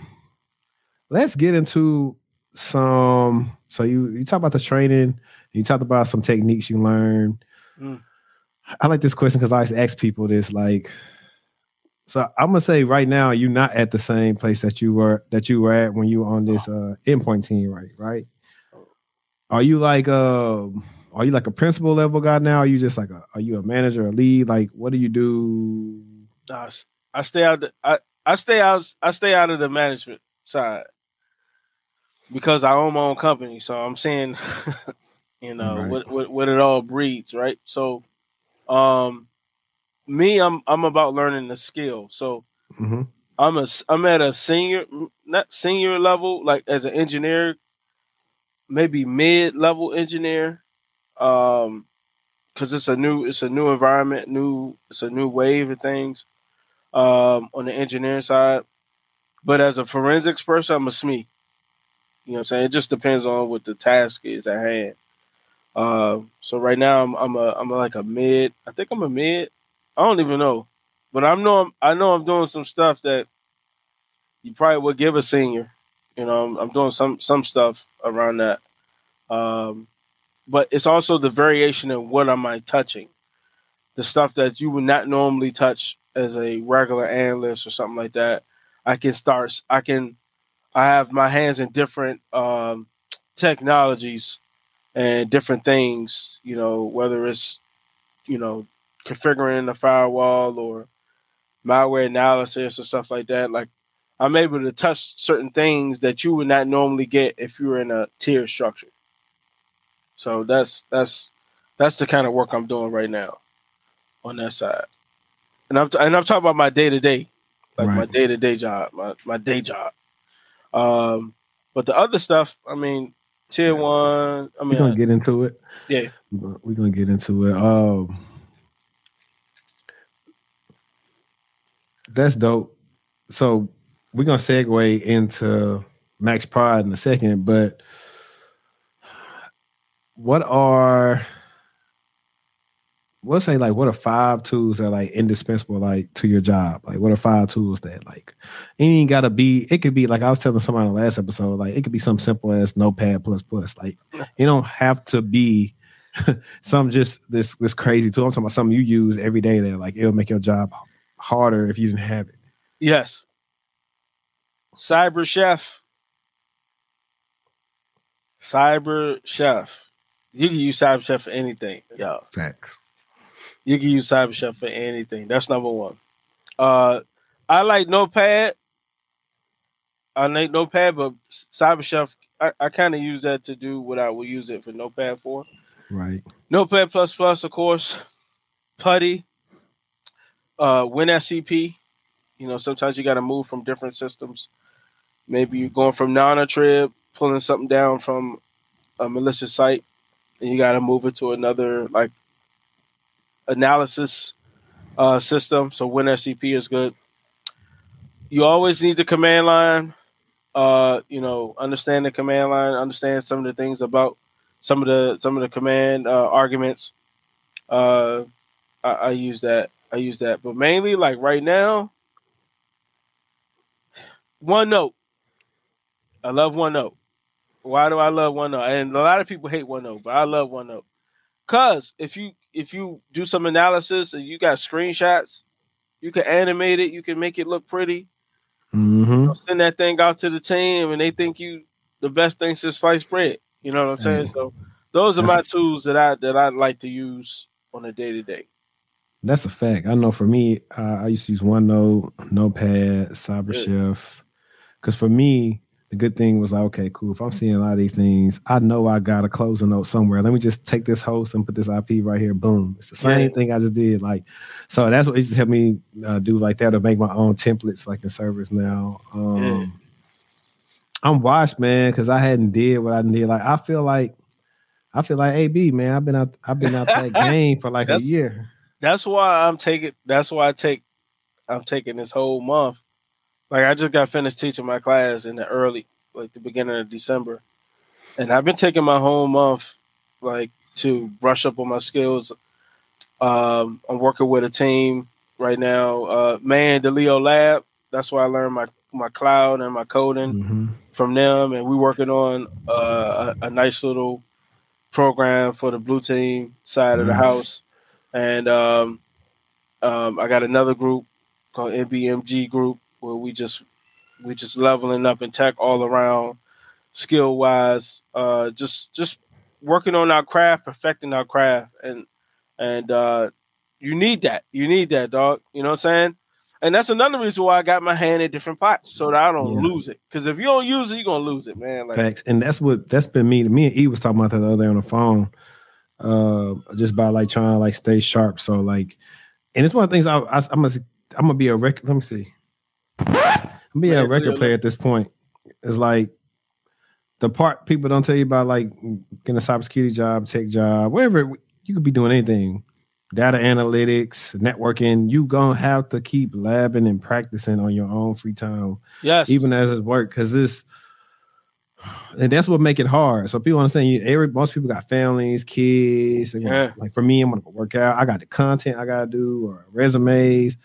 let's get into some. So you you talk about the training. You talked about some techniques you learned. Mm. I like this question because I always ask people this. Like, so I'm gonna say right now, you're not at the same place that you were that you were at when you were on this uh endpoint team, right? Right. Are you like uh are you like a principal level guy now? Are you just like a are you a manager, a lead? Like what do you do? I, I stay out the, I, I stay out I stay out of the management side because I own my own company. So I'm saying you know right. what, what what it all breeds, right? So um me I'm I'm about learning the skill. So mm-hmm. I'm a I'm at a senior not senior level like as an engineer maybe mid level engineer, um, because it's a new it's a new environment, new it's a new wave of things, um, on the engineering side. But as a forensics person, I'm a SME. You know what I'm saying? It just depends on what the task is at hand. Uh, so right now I'm I'm a I'm like a mid. I think I'm a mid. I don't even know, but I'm know I know I'm doing some stuff that you probably would give a senior. You know, I'm, I'm doing some some stuff around that. Um, but it's also the variation in what am I touching, the stuff that you would not normally touch as a regular analyst or something like that. I can start. I can. I have my hands in different um, technologies and different things. You know, whether it's you know configuring the firewall or malware analysis or stuff like that. Like I'm able to touch certain things that you would not normally get if you were in a tier structure. So that's that's that's the kind of work I'm doing right now on that side. And I'm and I'm talking about my day to day, like right. my day to day job, my my day job. Um, but the other stuff, I mean, tier one. I mean, we're gonna get into it. Yeah, we're gonna get into it. Um, that's dope. So we're gonna segue into MaxProd in a second, but what are we'll say like what are five tools that are like indispensable like to your job? Like what are five tools that like it ain't gotta be it could be like i was telling somebody in the last episode like it could be something simple as notepad plus plus. Like you don't have to be some just this this crazy tool. I'm talking about something you use every day that like it'll make your job harder if you didn't have it. Yes. Cyber chef. Cyber chef you can use Cyber Chef for anything, yo. Facts. You can use Cyber Chef for anything. That's number one. Uh, I like Notepad. I like Notepad, but Cyber Chef, I, I kind of use that to do what I would use it for Notepad for. Right. Notepad plus plus, of course. Putty. Uh, WinSCP. You know, sometimes you got to move from different systems. Maybe you're going from Nanatrib, pulling something down from a malicious site and you got to move it to another like analysis uh, system. So WinSCP is good. You always need the command line. Uh, you know, understand the command line, understand some of the things about some of the some of the command uh, arguments. Uh, I, I use that. I use that, but mainly like right now, OneNote. I love OneNote. Why do I love OneNote? And a lot of people hate OneNote, but I love OneNote. Cause if you if you do some analysis and you got screenshots, you can animate it, you can make it look pretty. Mm-hmm. Send that thing out to the team, and they think you the best thing since sliced bread. You know what I'm saying? So those are my tools that I that I like to use on a day to day. That's a fact. I know for me, uh, I used to use OneNote, Notepad, CyberChef. Because for me, the good thing was like, okay, cool. If I'm seeing a lot of these things, I know I got a closing note somewhere. Let me just take this host and put this IP right here. Boom. It's the same yeah. thing I just did. Like, so that's what it just helped me uh, do like that to make my own templates like in ServiceNow. Um, yeah. I'm washed, man, because I hadn't did what I did. Like, I feel like, I feel like AB, man. I've been out, I've been out that game for like a year. That's why I'm taking. That's why I take. I'm taking this whole month. Like I just got finished teaching my class in the early, like the beginning of December, and I've been taking my whole month, like to brush up on my skills. Um, I'm working with a team right now. Uh, man, the Leo Lab. That's where I learned my my cloud and my coding mm-hmm. from them, and we're working on uh, a, a, nice little program for the blue team side of the house and um, um, I got another group called NBMG Group where we just we just leveling up in tech all around, skill wise. Uh, just just working on our craft, perfecting our craft, and and uh, you need that. You need that, dog. You know what I'm saying? And that's another reason why I got my hand in different pots so that I don't yeah. lose it. Because if you don't use it, you're gonna lose it, man. Like, Facts. And that's what that's been me. Me and E was talking about that the other day on the phone uh, just by like trying to like stay sharp. So like, and it's one of the things I, I am gonna I'm gonna be a record. Let me see. I'm be a record player at this point. It's like the part people don't tell you about, like getting a cybersecurity job, tech job, whatever. You could be doing anything. Data analytics, networking. You gonna have to keep labbing and practicing on your own free time. Yes, even as it's work, because this and that's what make it hard. So people understand you. Every most people got families, kids. yeah. like for me, I'm gonna work out. I got the content I gotta do or resumes.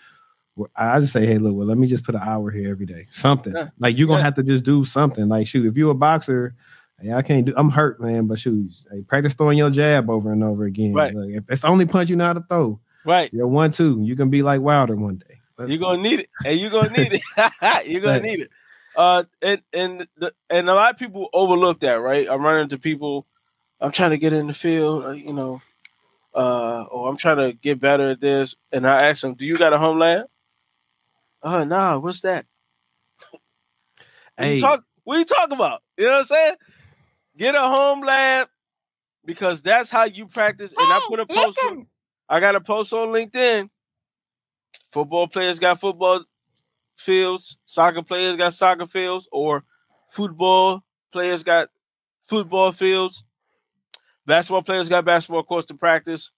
I just say, hey, look, well, let me just put an hour here every day. Something yeah. like you're gonna yeah. have to just do something. Like shoot, if you're a boxer, hey, I can't do. I'm hurt, man. But shoot, hey, practice throwing your jab over and over again. Right. Like, if it's the only punch you know how to throw, right? You're one two. You can be like Wilder one day. Let's you're gonna need it, and you're gonna need it. you're gonna Thanks. need it. Uh, and and the, and a lot of people overlook that, right? I'm running into people. I'm trying to get in the field, uh, you know, uh, or I'm trying to get better at this, and I ask them, "Do you got a home lab?" Oh, nah, what's that? Hey, what you, talk, what you talking about? You know what I'm saying? Get a home lab because that's how you practice. And I put a post. On, I got a post on LinkedIn. Football players got football fields, soccer players got soccer fields, or football players got football fields. Basketball players got basketball courts to practice.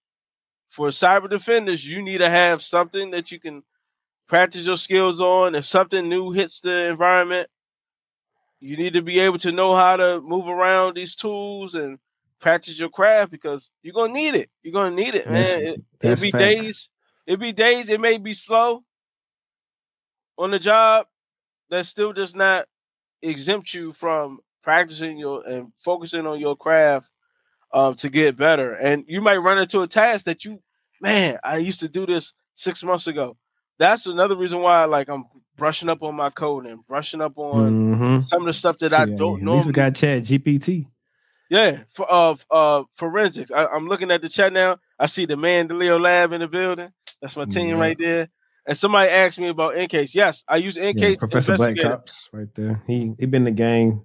For cyber defenders, you need to have something that you can practice your skills on. If something new hits the environment, you need to be able to know how to move around these tools and practice your craft because you're gonna need it. You're gonna need it, man. That's, it, will be facts. days. It be days. It may be slow on the job, that still does not exempt you from practicing your and focusing on your craft um, to get better. And you might run into a task that you, man, I used to do this six months ago. That's another reason why, like, I'm brushing up on my code and brushing up on mm-hmm. some of the stuff that I don't know. At least we got Chat GPT. Yeah, for uh, uh forensics. I, am looking at the chat now. I see the man, the Leo Lab in the building. That's my team yeah. right there. And somebody asked me about EnCase. Yes, I use EnCase. Yeah, Professor Black Cops right there. He he been the game.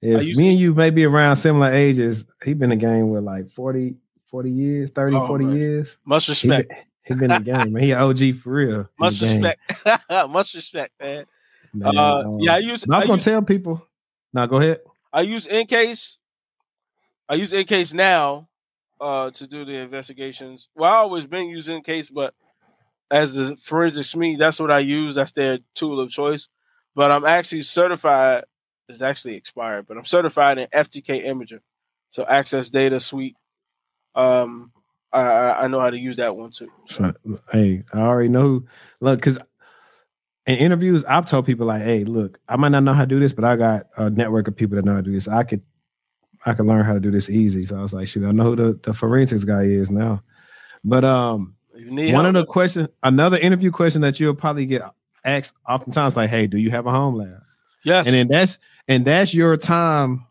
If me and you may be around similar ages, he been the game with like 40, 40 years, 30, oh, 40 man. years. Much respect. He, he been in the game, man. He OG for real. Much respect. Much respect, man. man uh, um, yeah, I use. I was I gonna use, tell people. Now go ahead. I use EnCase. I use EnCase now uh, to do the investigations. Well, I always been using EnCase, but as the forensics me, that's what I use. That's their tool of choice. But I'm actually certified. It's actually expired, but I'm certified in FTK Imager, so Access Data Suite. Um, I I know how to use that one too. So. Hey, I already know. Look, because in interviews, I've told people like, "Hey, look, I might not know how to do this, but I got a network of people that know how to do this. I could, I could learn how to do this easy." So I was like, "Shoot, I know who the, the forensics guy is now." But um, one of the questions, another interview question that you'll probably get asked oftentimes, like, "Hey, do you have a home lab?" Yes, and then that's and that's your time.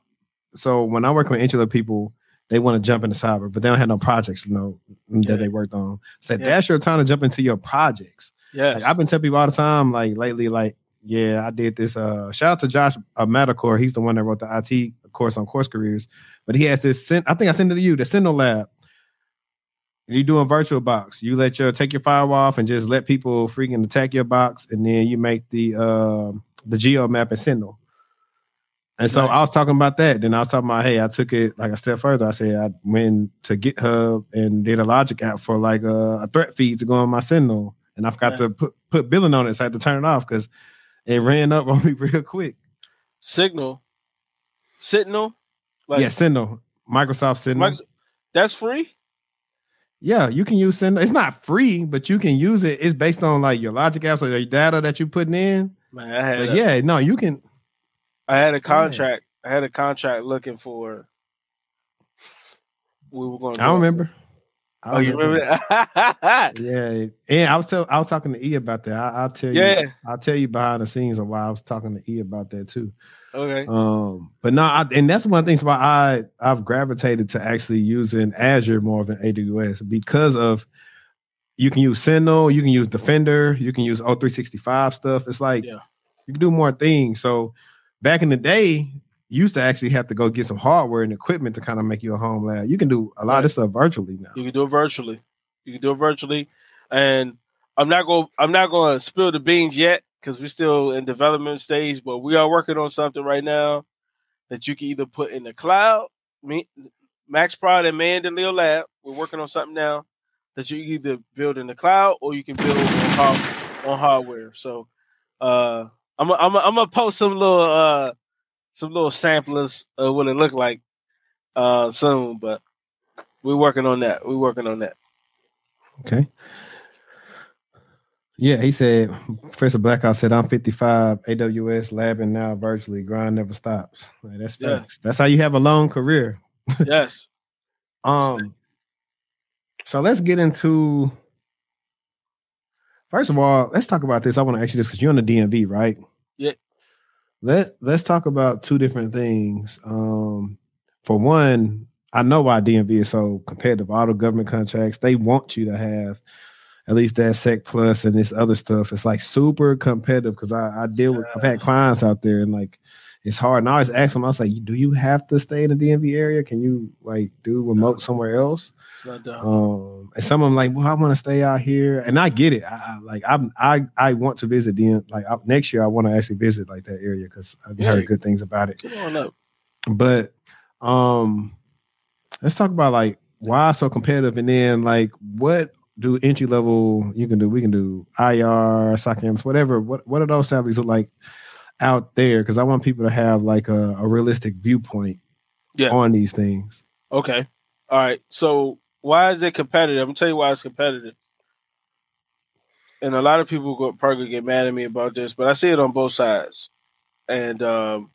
So when I work with insular people, they want to jump into cyber, but they don't have no projects, you know, yeah. that they worked on. So yeah. that's your time to jump into your projects. Yeah, like, I've been telling people all the time, like lately, like, yeah, I did this. Uh, shout out to Josh uh, Madakor. He's the one that wrote the IT course on Course Careers, but he has this. I think I sent it to you, the Sentinel Lab. You do a virtual box. You let your take your firewall off and just let people freaking attack your box, and then you make the uh, the geo map and Sentinel. And so right. I was talking about that. Then I was talking about, hey, I took it like a step further. I said I went to GitHub and did a logic app for like a, a threat feed to go on my Sentinel. And I forgot yeah. to put, put billing on it. So I had to turn it off because it ran up on me real quick. Signal. Sentinel? Like, yeah, Sentinel. Microsoft Sentinel. Microsoft, that's free? Yeah, you can use Sentinel. It's not free, but you can use it. It's based on like your logic apps or your data that you're putting in. Man, I had a, yeah, no, you can I had a contract. I had a contract looking for. We were going. I don't remember. I oh, you remember that? yeah, and I was tell I was talking to E about that. I, will tell you. Yeah, I'll tell you behind the scenes of why I was talking to E about that too. Okay. Um, but no, I, and that's one of the things why I I've gravitated to actually using Azure more than AWS because of you can use Sentinel, you can use Defender, you can use O365 stuff. It's like yeah. you can do more things. So back in the day, you used to actually have to go get some hardware and equipment to kind of make you a home lab. You can do a lot right. of stuff virtually now. You can do it virtually. You can do it virtually, and I'm not going. I'm not going to spill the beans yet because we're still in development stage. But we are working on something right now that you can either put in the cloud. Me, MaxProd and Mandaleo Lab. We're working on something now that you either build in the cloud or you can build on, on hardware. So, uh, I'm I'm I'm gonna post some little uh some little samplers of what it looked like uh soon, but we're working on that. We're working on that. Okay. Yeah, he said Professor Blackout said I'm 55 AWS labbing now virtually. Grind never stops. Like, that's facts. That's how you have a long career. yes. um so let's get into First of all, let's talk about this. I want to ask you this because you're on the DMV, right? Yeah. Let Let's talk about two different things. Um, for one, I know why DMV is so competitive. All the government contracts, they want you to have at least that Sec Plus and this other stuff. It's like super competitive because I, I deal with I've had clients out there and like it's hard. And I always ask them, I was like, do you have to stay in the DMV area? Can you like do remote somewhere else? Um, and some of them like, well, I want to stay out here, and I get it. I, I like I'm I I want to visit the like I, next year. I want to actually visit like that area because I've yeah. heard good things about it. Come on up. But um, let's talk about like why so competitive, and then like what do entry level you can do? We can do IR, SOC whatever. What what do those salaries look like out there? Because I want people to have like a, a realistic viewpoint yeah. on these things. Okay. All right. So why is it competitive? I'm gonna tell you why it's competitive. And a lot of people go, probably get mad at me about this, but I see it on both sides. And um,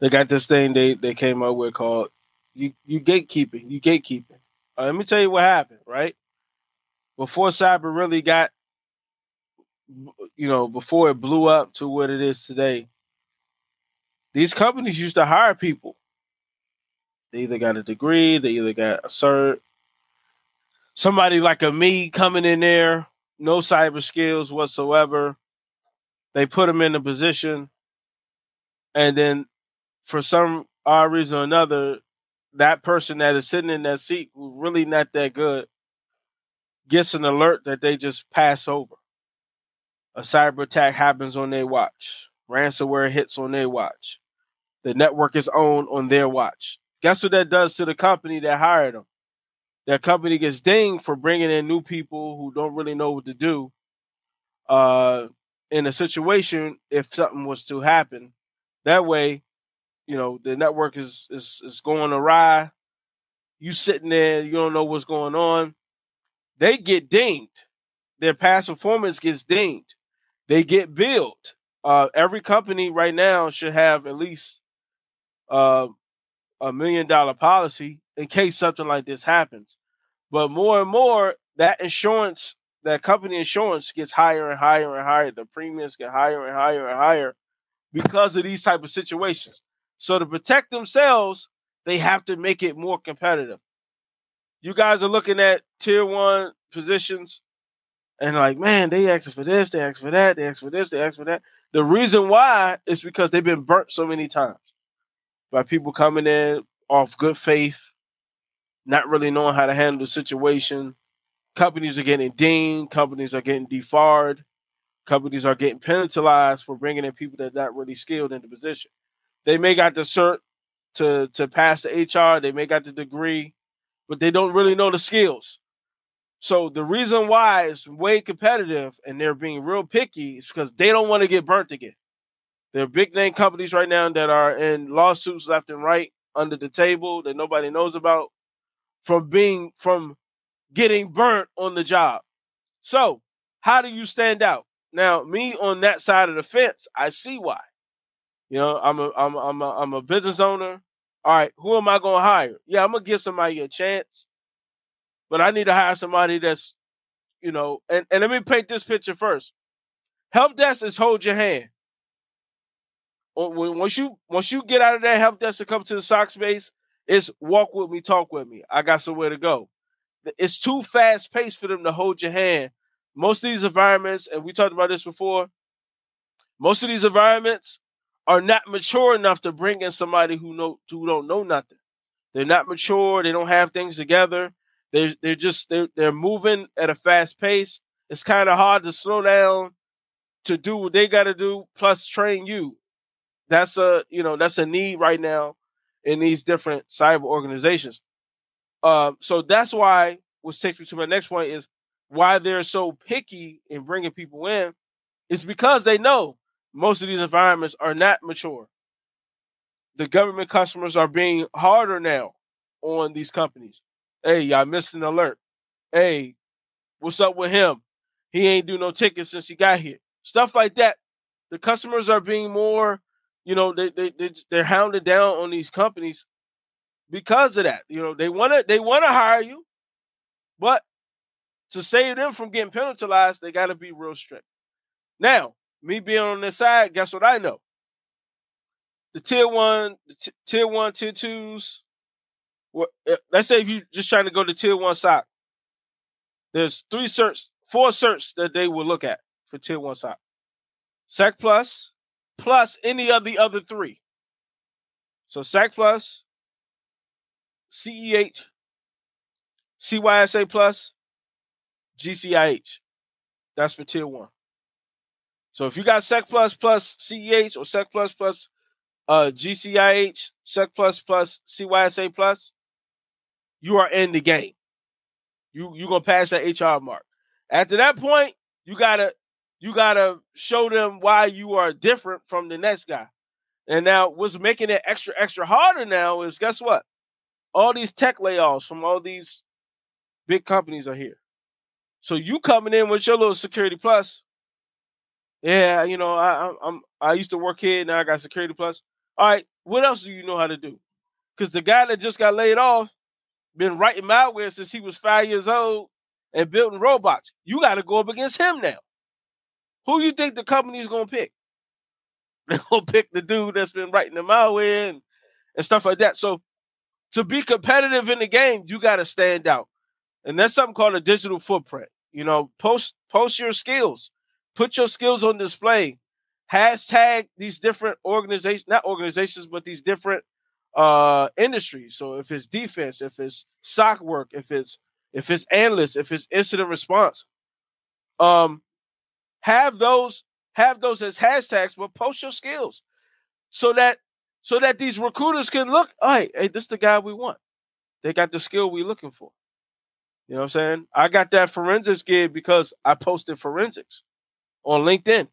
they got this thing they, they came up with called you you gatekeeping. You gatekeeping. Uh, let me tell you what happened. Right before cyber really got, you know, before it blew up to what it is today. These companies used to hire people they either got a degree, they either got a cert. Somebody like a me coming in there, no cyber skills whatsoever. They put them in a position, and then for some odd reason or another, that person that is sitting in that seat, really not that good, gets an alert that they just pass over. A cyber attack happens on their watch. Ransomware hits on their watch. The network is owned on their watch. Guess what that does to the company that hired them? That company gets dinged for bringing in new people who don't really know what to do. Uh, in a situation, if something was to happen, that way, you know, the network is is is going awry. You sitting there, you don't know what's going on. They get dinged. Their past performance gets dinged. They get billed. Uh, every company right now should have at least uh, a million dollar policy in case something like this happens. But more and more, that insurance, that company insurance gets higher and higher and higher. The premiums get higher and higher and higher because of these type of situations. So to protect themselves, they have to make it more competitive. You guys are looking at tier one positions and like, man, they ask for this, they ask for that, they ask for this, they ask for that. The reason why is because they've been burnt so many times by people coming in off good faith, not really knowing how to handle the situation. Companies are getting dinged, companies are getting debarred, companies are getting penalized for bringing in people that are not really skilled in the position. They may got the cert to to pass the HR, they may got the degree, but they don't really know the skills. So the reason why it's way competitive and they're being real picky is because they don't want to get burnt again. There are big name companies right now that are in lawsuits left and right under the table that nobody knows about from being from getting burnt on the job. So how do you stand out? Now, me on that side of the fence, I see why. You know, I'm a I'm a, I'm a, I'm a business owner. All right, who am I going to hire? Yeah, I'm gonna give somebody a chance but I need to hire somebody that's, you know, and, and let me paint this picture first. Help desk is hold your hand. Once you once you get out of that help desk and come to the SOC space, it's walk with me, talk with me. I got somewhere to go. It's too fast paced for them to hold your hand. Most of these environments, and we talked about this before, most of these environments are not mature enough to bring in somebody who know who don't know nothing. They're not mature. They don't have things together. They're they're just they're they're moving at a fast pace. It's kind of hard to slow down to do what they got to do, plus train you. That's a you know that's a need right now in these different cyber organizations. Um, so that's why, which takes me to my next point, is why they're so picky in bringing people in, is because they know most of these environments are not mature. The government customers are being harder now on these companies. Hey, y'all missed an alert. Hey, what's up with him? He ain't do no tickets since he got here. Stuff like that. The customers are being more, you know, they they, they they're hounded down on these companies because of that. You know, they want to they want to hire you, but to save them from getting penalized, they got to be real strict. Now, me being on this side, guess what I know? The tier one, the t- tier one, tier twos, what, eh, let's say if you're just trying to go to tier one SOC, there's three certs, four certs that they will look at for tier one SOC. SEC plus, plus any of the other three. So SEC plus, CEH, CYSA plus, GCIH. That's for tier one. So if you got SEC plus plus CEH or SEC plus plus uh, GCIH, SEC plus plus CYSA plus, you are in the game. You you gonna pass that HR mark. After that point, you gotta you gotta show them why you are different from the next guy. And now what's making it extra extra harder now is guess what? All these tech layoffs from all these big companies are here. So you coming in with your little security plus. Yeah, you know, I, I'm I used to work here, now I got security plus. All right, what else do you know how to do? Because the guy that just got laid off, been writing malware since he was five years old and building robots. You got to go up against him now. Who you think the company's gonna pick? They're gonna pick the dude that's been writing the malware and, and stuff like that. So to be competitive in the game, you got to stand out, and that's something called a digital footprint. You know, post post your skills, put your skills on display. Hashtag these different organizations, not organizations, but these different uh industry. So if it's defense, if it's SOC work, if it's if it's analyst, if it's incident response, um, have those have those as hashtags, but post your skills so that so that these recruiters can look, all right, hey, this is the guy we want. They got the skill we looking for. You know what I'm saying? I got that forensics gig because I posted forensics on LinkedIn.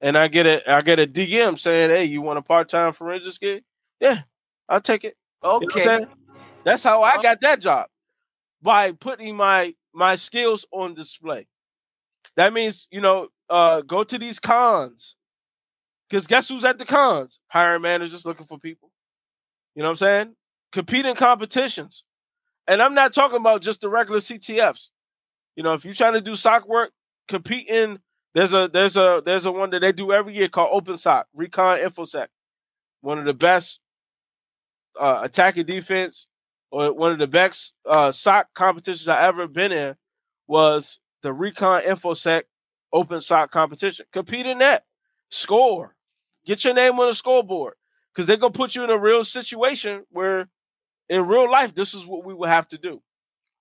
And I get a I get a DM saying, Hey, you want a part-time forensics gig? Yeah, I'll take it. Okay. You know That's how I got that job by putting my my skills on display. That means, you know, uh, go to these cons. Because guess who's at the cons? Hiring managers looking for people. You know what I'm saying? Compete in competitions. and I'm not talking about just the regular CTFs. You know, if you're trying to do SOC work, compete in there's a there's a there's a one that they do every year called OpenSOC, Recon InfoSec. One of the best uh, attacking defense or one of the best uh, SOC competitions I ever been in was the Recon InfoSec OpenSOC competition. Compete in that, score, get your name on the scoreboard because they're gonna put you in a real situation where, in real life, this is what we would have to do.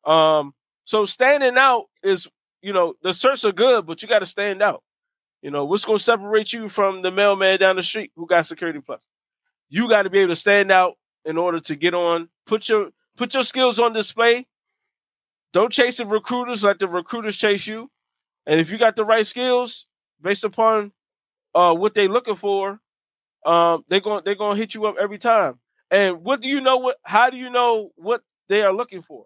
Um, so standing out is, you know, the certs are good, but you got to stand out. You know, what's gonna separate you from the mailman down the street who got security plus? You got to be able to stand out in order to get on. Put your put your skills on display. Don't chase the recruiters, let the recruiters chase you. And if you got the right skills based upon uh, what they're looking for, um, they're going they're going to hit you up every time. And what do you know? What how do you know what they are looking for?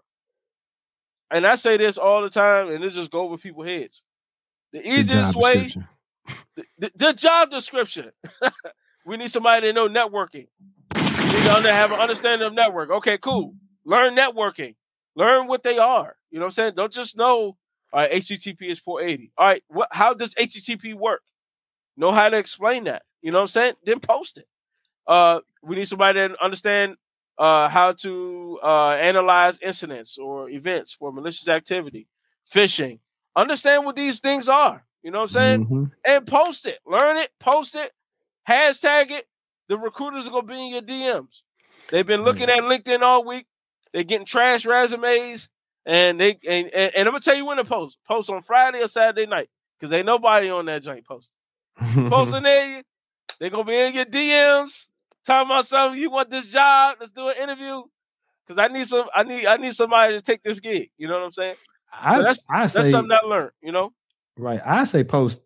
And I say this all the time, and this just go over people's heads. The easiest the way, the, the, the, job description. we need somebody to know networking. Need to have an understanding of network. Okay, cool. Learn networking. Learn what they are. You know what I'm saying? Don't just know. All right, HTTP is 480. All right, what? How does HTTP work? Know how to explain that. You know what I'm saying? Then post it. Uh, we need somebody to understand uh, how to uh, analyze incidents or events for malicious activity, phishing. Understand what these things are. You know what I'm saying? Mm-hmm. And post it. Learn it. Post it. Hashtag it. The recruiters are gonna be in your DMs. They've been looking mm-hmm. at LinkedIn all week. They're getting trash resumes, and they and, and, and I'm gonna tell you when to post. Post on Friday or Saturday night because ain't nobody on that joint post. Posting there, they're gonna be in your DMs talking about something. You want this job? Let's do an interview. Cause I need some. I need. I need somebody to take this gig. You know what I'm saying? I, so that's I say, that's something I learned. You know. Right. I say post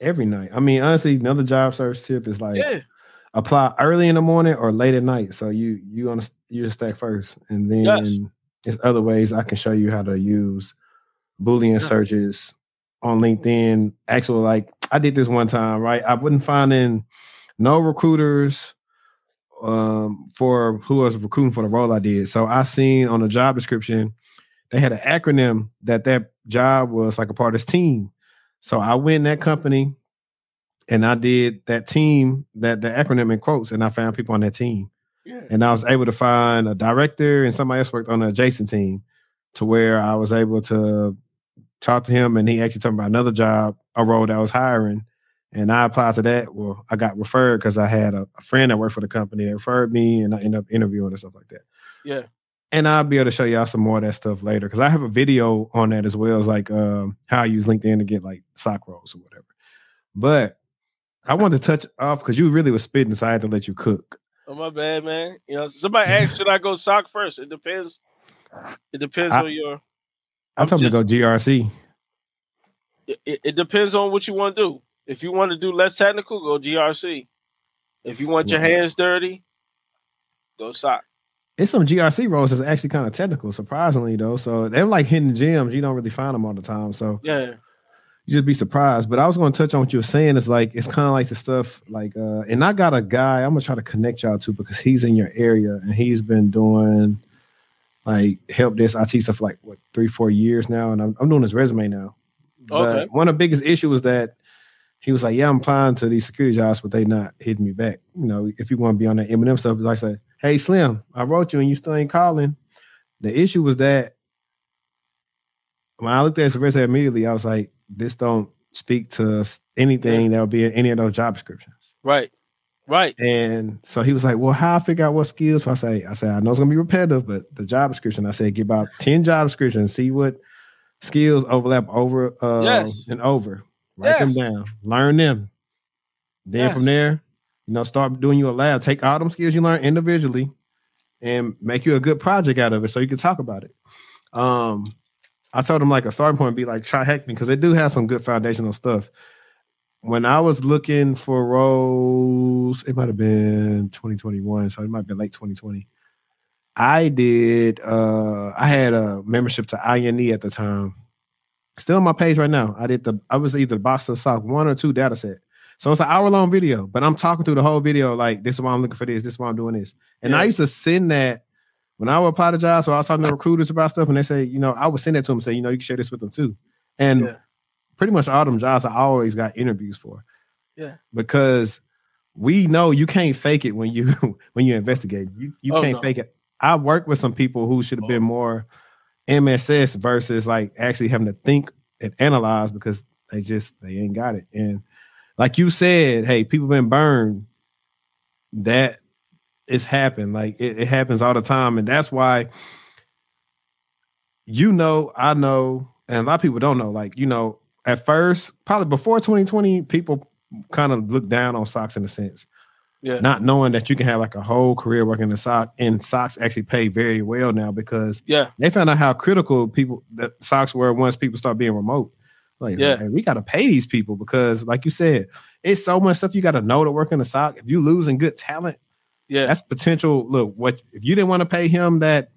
every night. I mean, honestly, another job search tip is like yeah. Apply early in the morning or late at night. So you you on you stack first, and then yes. there's other ways I can show you how to use Boolean yeah. searches on LinkedIn. Actually, like I did this one time, right? I wasn't finding no recruiters um, for who was recruiting for the role I did. So I seen on the job description they had an acronym that that job was like a part of this team. So I went in that company and I did that team that the acronym in quotes, and I found people on that team. Yeah. And I was able to find a director and somebody else worked on the adjacent team to where I was able to talk to him and he actually told me about another job, a role that I was hiring. And I applied to that. Well, I got referred because I had a, a, friend that worked for the company that referred me and I ended up interviewing and stuff like that. Yeah. And I'll be able to show y'all some more of that stuff later because I have a video on that as well as like um, how I use LinkedIn to get like SOC roles or whatever. But I wanted to touch off because you really was spitting, so I had to let you cook. Oh my bad, man. You know, somebody asked, should I go SOC first? It depends. It depends I, on your I told him to go GRC. It, it, depends on what you want to do. If you want to do less technical, go GRC. If you want your mm-hmm. hands dirty, go SOC. It's some GRC roles that's actually kind of technical, surprisingly though. So they're like hidden gems. You don't really find them all the time. So yeah, you just be surprised. But I was going to touch on what you were saying. It's like it's kind of like the stuff like, uh, and I got a guy I'm gonna try to connect y'all to because he's in your area and he's been doing like help desk IT stuff for like what three, four years now, and I'm, I'm doing his resume now. Okay. But one of the biggest issues was that he was like, "Yeah, I'm applying to these security jobs, but they not hitting me back." You know, if you want to be on that Eminem stuff, I said, "Hey, Slim, I wrote you and you still ain't calling." The issue was that when I looked at his resume immediately, I was like, "This don't speak to anything that would be in any of those job descriptions." Right. Right. And so he was like, Well, how I figure out what skills? So I say, I said, I know it's gonna be repetitive, but the job description, I said, get about 10 job descriptions, see what skills overlap over uh yes. and over. Write yes. them down, learn them. Then yes. from there, you know, start doing you a lab. Take all them skills you learn individually and make you a good project out of it so you can talk about it. Um, I told him like a starting point be like TryHackMe because they do have some good foundational stuff when I was looking for roles, it might have been 2021, so it might have been late 2020. I did uh I had a membership to INE at the time. Still on my page right now. I did the I was either box of SOC one or two data set. So it's an hour long video, but I'm talking through the whole video like this is why I'm looking for this, this is why I'm doing this. And yeah. I used to send that when I would apologize to jobs, so I was talking to recruiters about stuff, and they say, you know, I would send that to them, and say, you know, you can share this with them too. And yeah. pretty much all them jobs I always got interviews for. Yeah. Because we know you can't fake it when you when you investigate. You you oh, can't no. fake it. I worked with some people who should have been oh. more MSS versus like actually having to think and analyze because they just they ain't got it. And like you said, hey, people been burned. That it's happened. Like it, it happens all the time, and that's why you know, I know, and a lot of people don't know. Like you know, at first, probably before 2020, people kind of look down on SOCs in a sense. Yeah. Not knowing that you can have like a whole career working in SOC and SOCs actually pay very well now because yeah, they found out how critical people that SOCs were once people start being remote. Like, yeah, hey, we got to pay these people because, like you said, it's so much stuff you got to know to work in the SOC. If you losing good talent, yeah, that's potential. Look, what if you didn't want to pay him that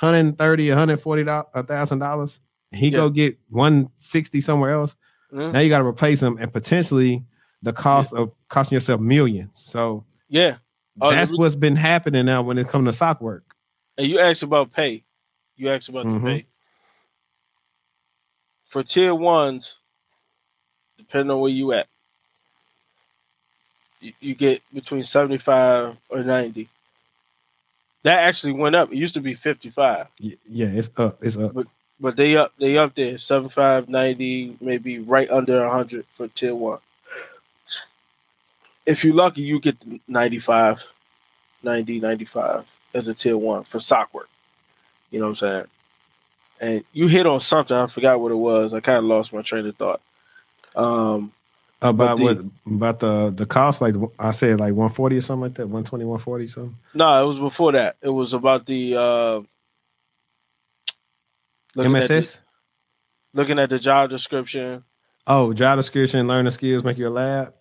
130 140 thousand dollars, he yeah. go get 160 somewhere else. Mm-hmm. Now you got to replace him and potentially the cost yeah. of costing yourself millions. So yeah, oh, that's what's been happening now when it comes to SOC work. And you asked about pay. You asked about mm-hmm. the pay. For tier ones, depending on where you at, you, get between seventy five or ninety. That actually went up. It used to be fifty five. Yeah, it's up. It's up. But but they up they up there 75 90 maybe right under 100 for tier 1 if you're lucky, you get 95, 90, 95 as a tier one for SOC work. You know what I'm saying? And you hit on something. I forgot what it was. I kind of lost my train of thought. Um, about the, what about the the cost? Like I said, like 140 or something like that. 120, 140 something. No, it was before that. It was about the uh, MSS. At the, looking at the job description. Oh, job description, learning skills, make your lab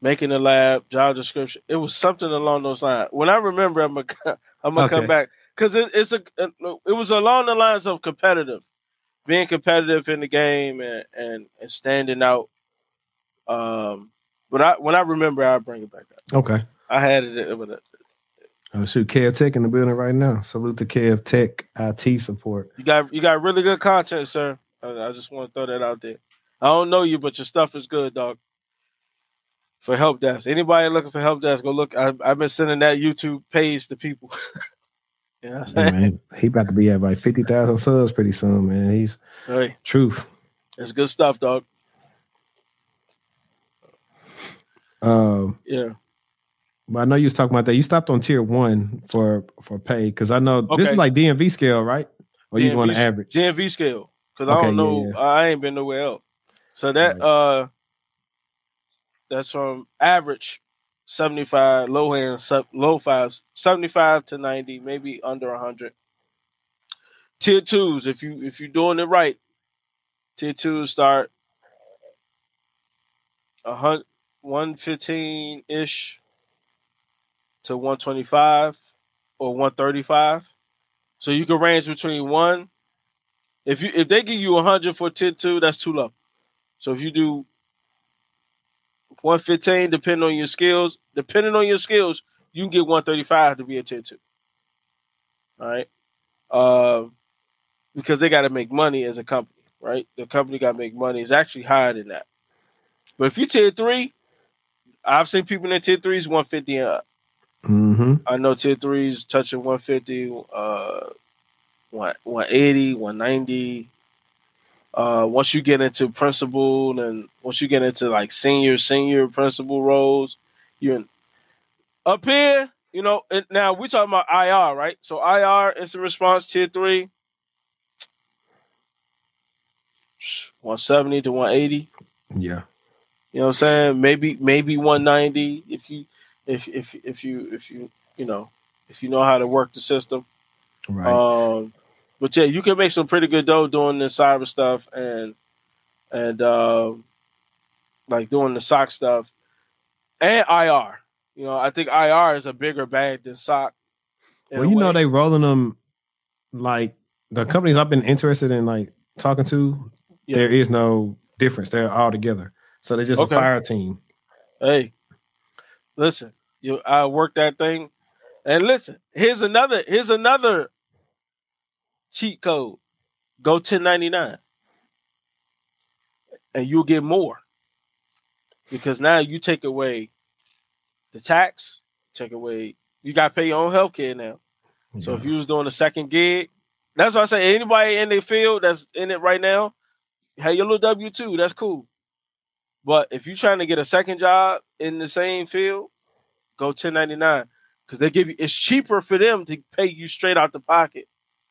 making a lab, job description. It was something along those lines. When I remember, I'm gonna I'm gonna okay. come back because it, it's a it was along the lines of competitive, being competitive in the game and and, and standing out. Um, but I when I remember, I'll bring it back up. Okay, I had it. But Oh shoot, Kev Tech in the building right now. Salute to Kev Tech IT support. You got you got really good content, sir. I, I just want to throw that out there. I don't know you, but your stuff is good, dog for help desk. Anybody looking for help desk, go look. I, have been sending that YouTube page to people. you know yeah, man, he about to be at like fifty thousand subs pretty soon, man. He's hey, truth. It's good stuff, dog. Um, yeah. But I know you was talking about that. You stopped on tier one for for pay because I know okay. this is like DMV scale, right? Or DMV, you going to average? DMV scale because okay, I don't know. Yeah, yeah. I ain't been nowhere else. So that right. uh that's from average 75, low hand, low fives, 75 to 90, maybe under 100. Tier twos, if you if you're doing it right, tier twos start a hundred, 115 ish to 125 or 135. So you can range between one. If you if they give you 100 for tier two, that's too low. So if you do 115, depending on your skills. Depending on your skills, you can get 135 to be a tier two. All right. Uh, because they got to make money as a company, right? The company got to make money. It's actually higher than that. But if you tier three, I've seen people in tier threes 150 and up. Mm-hmm. I know tier threes touching 150, uh, 180, 190. Uh, once you get into principal and once you get into like senior, senior principal roles, you're in, up here. You know, now we're talking about IR, right? So IR incident response tier three, 170 to 180. Yeah. You know what I'm saying? Maybe maybe 190 if you if if if you if you you know if you know how to work the system. Right. Um but yeah, you can make some pretty good dough doing the cyber stuff and and uh, like doing the SOC stuff and IR. You know, I think IR is a bigger bag than SOC. Well, you know, they rolling them like the companies I've been interested in, like talking to. Yeah. There is no difference; they're all together. So they're just okay. a fire team. Hey, listen, you I work that thing And listen, here's another here's another cheat code. Go 1099. And you'll get more. Because now you take away the tax, take away you gotta pay your own health care now. Yeah. So if you was doing a second gig, that's why I say anybody in the field that's in it right now, have your little W two, that's cool. But if you're trying to get a second job in the same field, go 1099 because they give you it's cheaper for them to pay you straight out the pocket,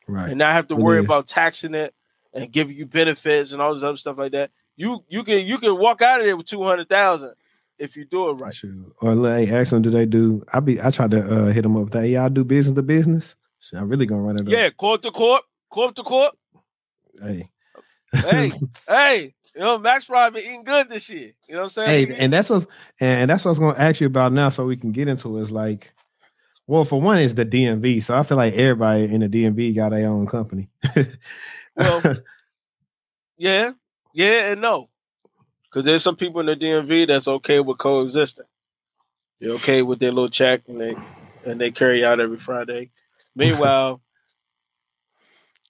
right? And not have to worry about taxing it and giving you benefits and all this other stuff like that. You you can you can walk out of there with two hundred thousand if you do it right. Sure. Or like ask them, do they do? I be I try to uh, hit them up. That y'all do business to business. So I'm really gonna run it. Yeah, up. corp to corp, corp to corp. Hey, hey, hey. You know, Max probably been eating good this year. You know what I'm saying? Hey, and that's what's and that's what I was gonna ask you about now, so we can get into is like, well, for one, is the DMV. So I feel like everybody in the DMV got their own company. well, yeah, yeah, and no, because there's some people in the DMV that's okay with coexisting. They're okay with their little check and they and they carry out every Friday. Meanwhile,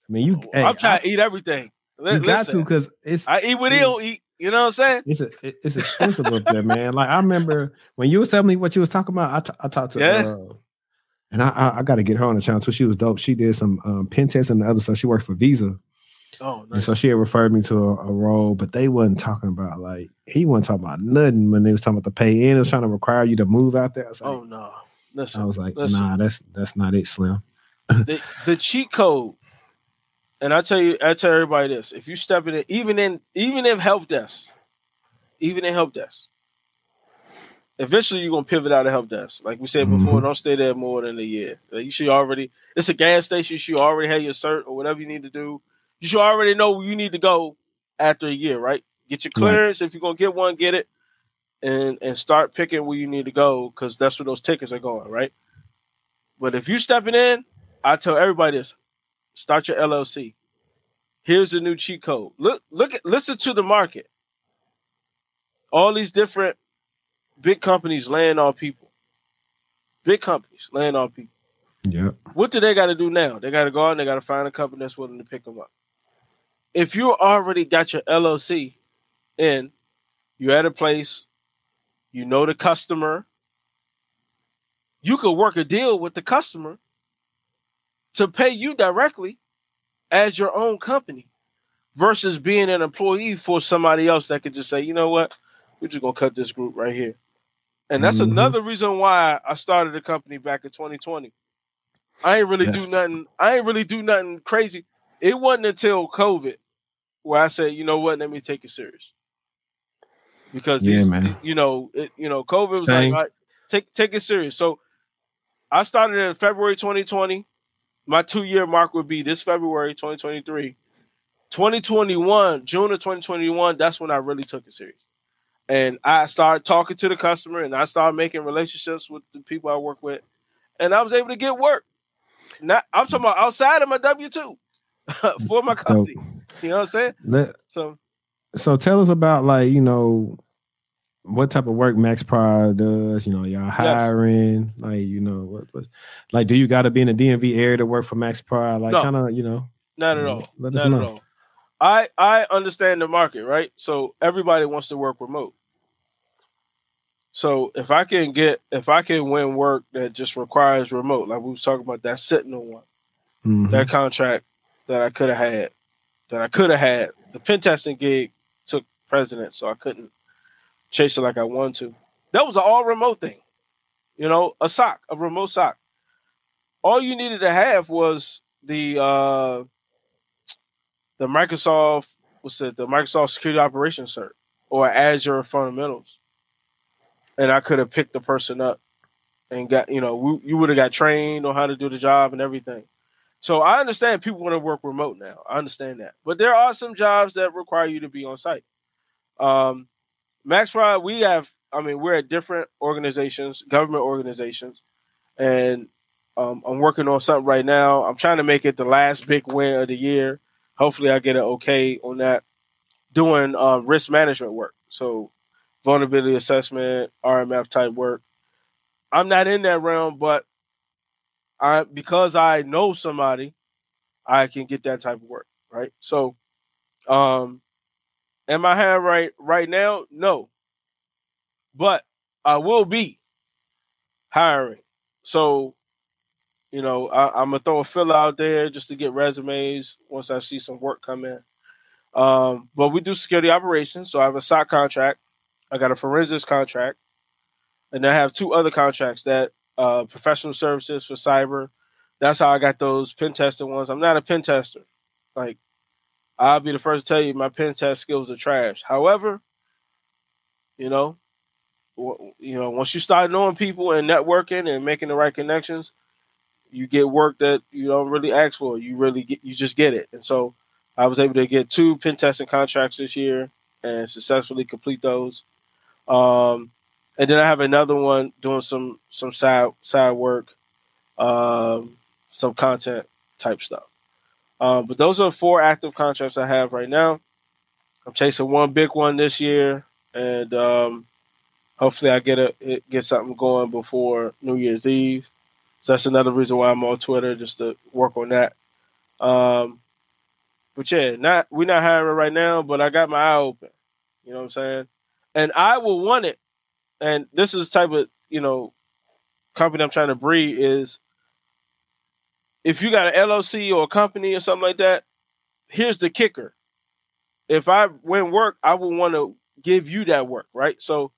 I mean, you. I'm trying I, to eat everything. You got to because it's I eat what he don't eat. You know what I'm saying? It's a, it's expensive up there, man. Like I remember when you was telling me what you was talking about. I, t- I talked to yeah. Uh, and I I, I got to get her on the channel too. She was dope. She did some um, pen tests and the other stuff. She worked for Visa. Oh, nice. and so she had referred me to a, a, role, but they wasn't talking about like he wasn't talking about nothing when they was talking about the pay in. It was trying to require you to move out there. I like, oh no, listen, I was like, listen. nah, that's that's not it, Slim. the, the cheat code and I tell you, I tell everybody this: if you step in it, even in even in help desk, even in help desk, eventually you're gonna pivot out of help desk. Like we said mm-hmm. before, don't stay there more than a year. You should already. It's a gas station. You should already have your cert or whatever you need to do. You should already know where you need to go after a year, right? Get your clearance. Right. If you're gonna get one, get it, and and start picking where you need to go because that's where those tickets are going, right? But if you stepping in, I tell everybody this: Start your LLC. Here's a new cheat code. Look, look at listen to the market. All these different big companies laying off people. Big companies laying off people. Yeah. What do they got to do now? They got to go out and they got to find a company that's willing to pick them up. If you already got your LLC in, you're at a place, you know the customer, you could work a deal with the customer to pay you directly as your own company versus being an employee for somebody else that could just say, you know what, we're just gonna cut this group right here. And that's mm-hmm. another reason why I started a company back in 2020. I ain't really yes. do nothing. I ain't really do nothing crazy. It wasn't until COVID where I said, you know what, let me take it serious. Because yeah, these, man. you know, it, you know, COVID was Same. like, right, take take it serious. So I started in February 2020 my two year mark would be this February 2023. 2021, June of 2021, that's when I really took it serious. And I started talking to the customer and I started making relationships with the people I work with. And I was able to get work. Not I'm talking about outside of my W 2 for my company. You know what I'm saying? Let, so so tell us about like, you know, what type of work MaxProd does. You know, y'all hiring, yes. like you know, what, what like do you got to be in the DMV area to work for MaxProd? Like, no. kind of, you know, not at all. Let us not know. At all. I I understand the market, right? So everybody wants to work remote. So if I can get if I can win work that just requires remote, like we was talking about that Sentinel one, mm-hmm. that contract that I could have had, that I could have had. The pen testing gig took precedence, so I couldn't chase it like I want to. That was an all remote thing. You know, a SOC, a remote SOC. All you needed to have was the uh the Microsoft what's it, the Microsoft Security Operations cert or Azure Fundamentals. And I could have picked the person up and got, you know, we, you would have got trained on how to do the job and everything. So I understand people want to work remote now. I understand that. But there are some jobs that require you to be on site. Um, MaxProd, we have, I mean, we're at different organizations, government organizations, and um, I'm working on something right now. I'm trying to make it the last big win of the year. Hopefully, I get an okay on that. Doing uh, risk management work, so vulnerability assessment, RMF type work. I'm not in that realm, but I because I know somebody, I can get that type of work, right? So, um, am I hiring right right now? No, but I will be hiring. So, you know, I, am gonna throw a fill out there just to get resumes once I see some work come in. Um, but we do security operations, so I have a SOC contract, I got a forensics contract, and I have two other contracts that uh, professional services for cyber. That's how I got those pen testing ones. I'm not a pen tester. Like, I'll be the first to tell you my pen test skills are trash. However, you know, you know, once you start knowing people and networking and making the right connections, you get work that you don't really ask for. You really get, you just get it. And so, I was able to get two pen testing contracts this year and successfully complete those. Um, and then I have another one doing some some side side work, um, some content type stuff. Um, but those are four active contracts I have right now. I'm chasing one big one this year, and um, hopefully I get a get something going before New Year's Eve. So that's another reason why I'm on Twitter just to work on that. Um, but yeah, not we're not hiring right now, but I got my eye open. You know what I'm saying? And I will want it and this is type of you know company I'm trying to breed is if you got an LLC or a company or something like that, here's the kicker. If I win work, I will want to give you that work, right? So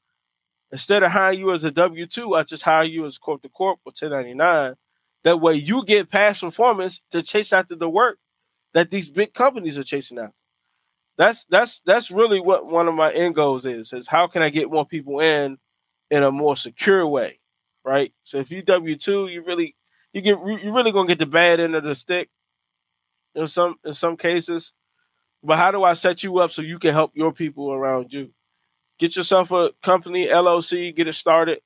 instead of hiring you as a W two, I just hire you as corp to corp or 1099. That way you get past performance to chase after the work that these big companies are chasing after. That's that's that's really what one of my end goals is, is how can I get more people in in a more secure way, right? So if you W two, you really you get you really gonna get the bad end of the stick in some in some cases. But how do I set you up so you can help your people around you? Get yourself a company, LLC, get it started.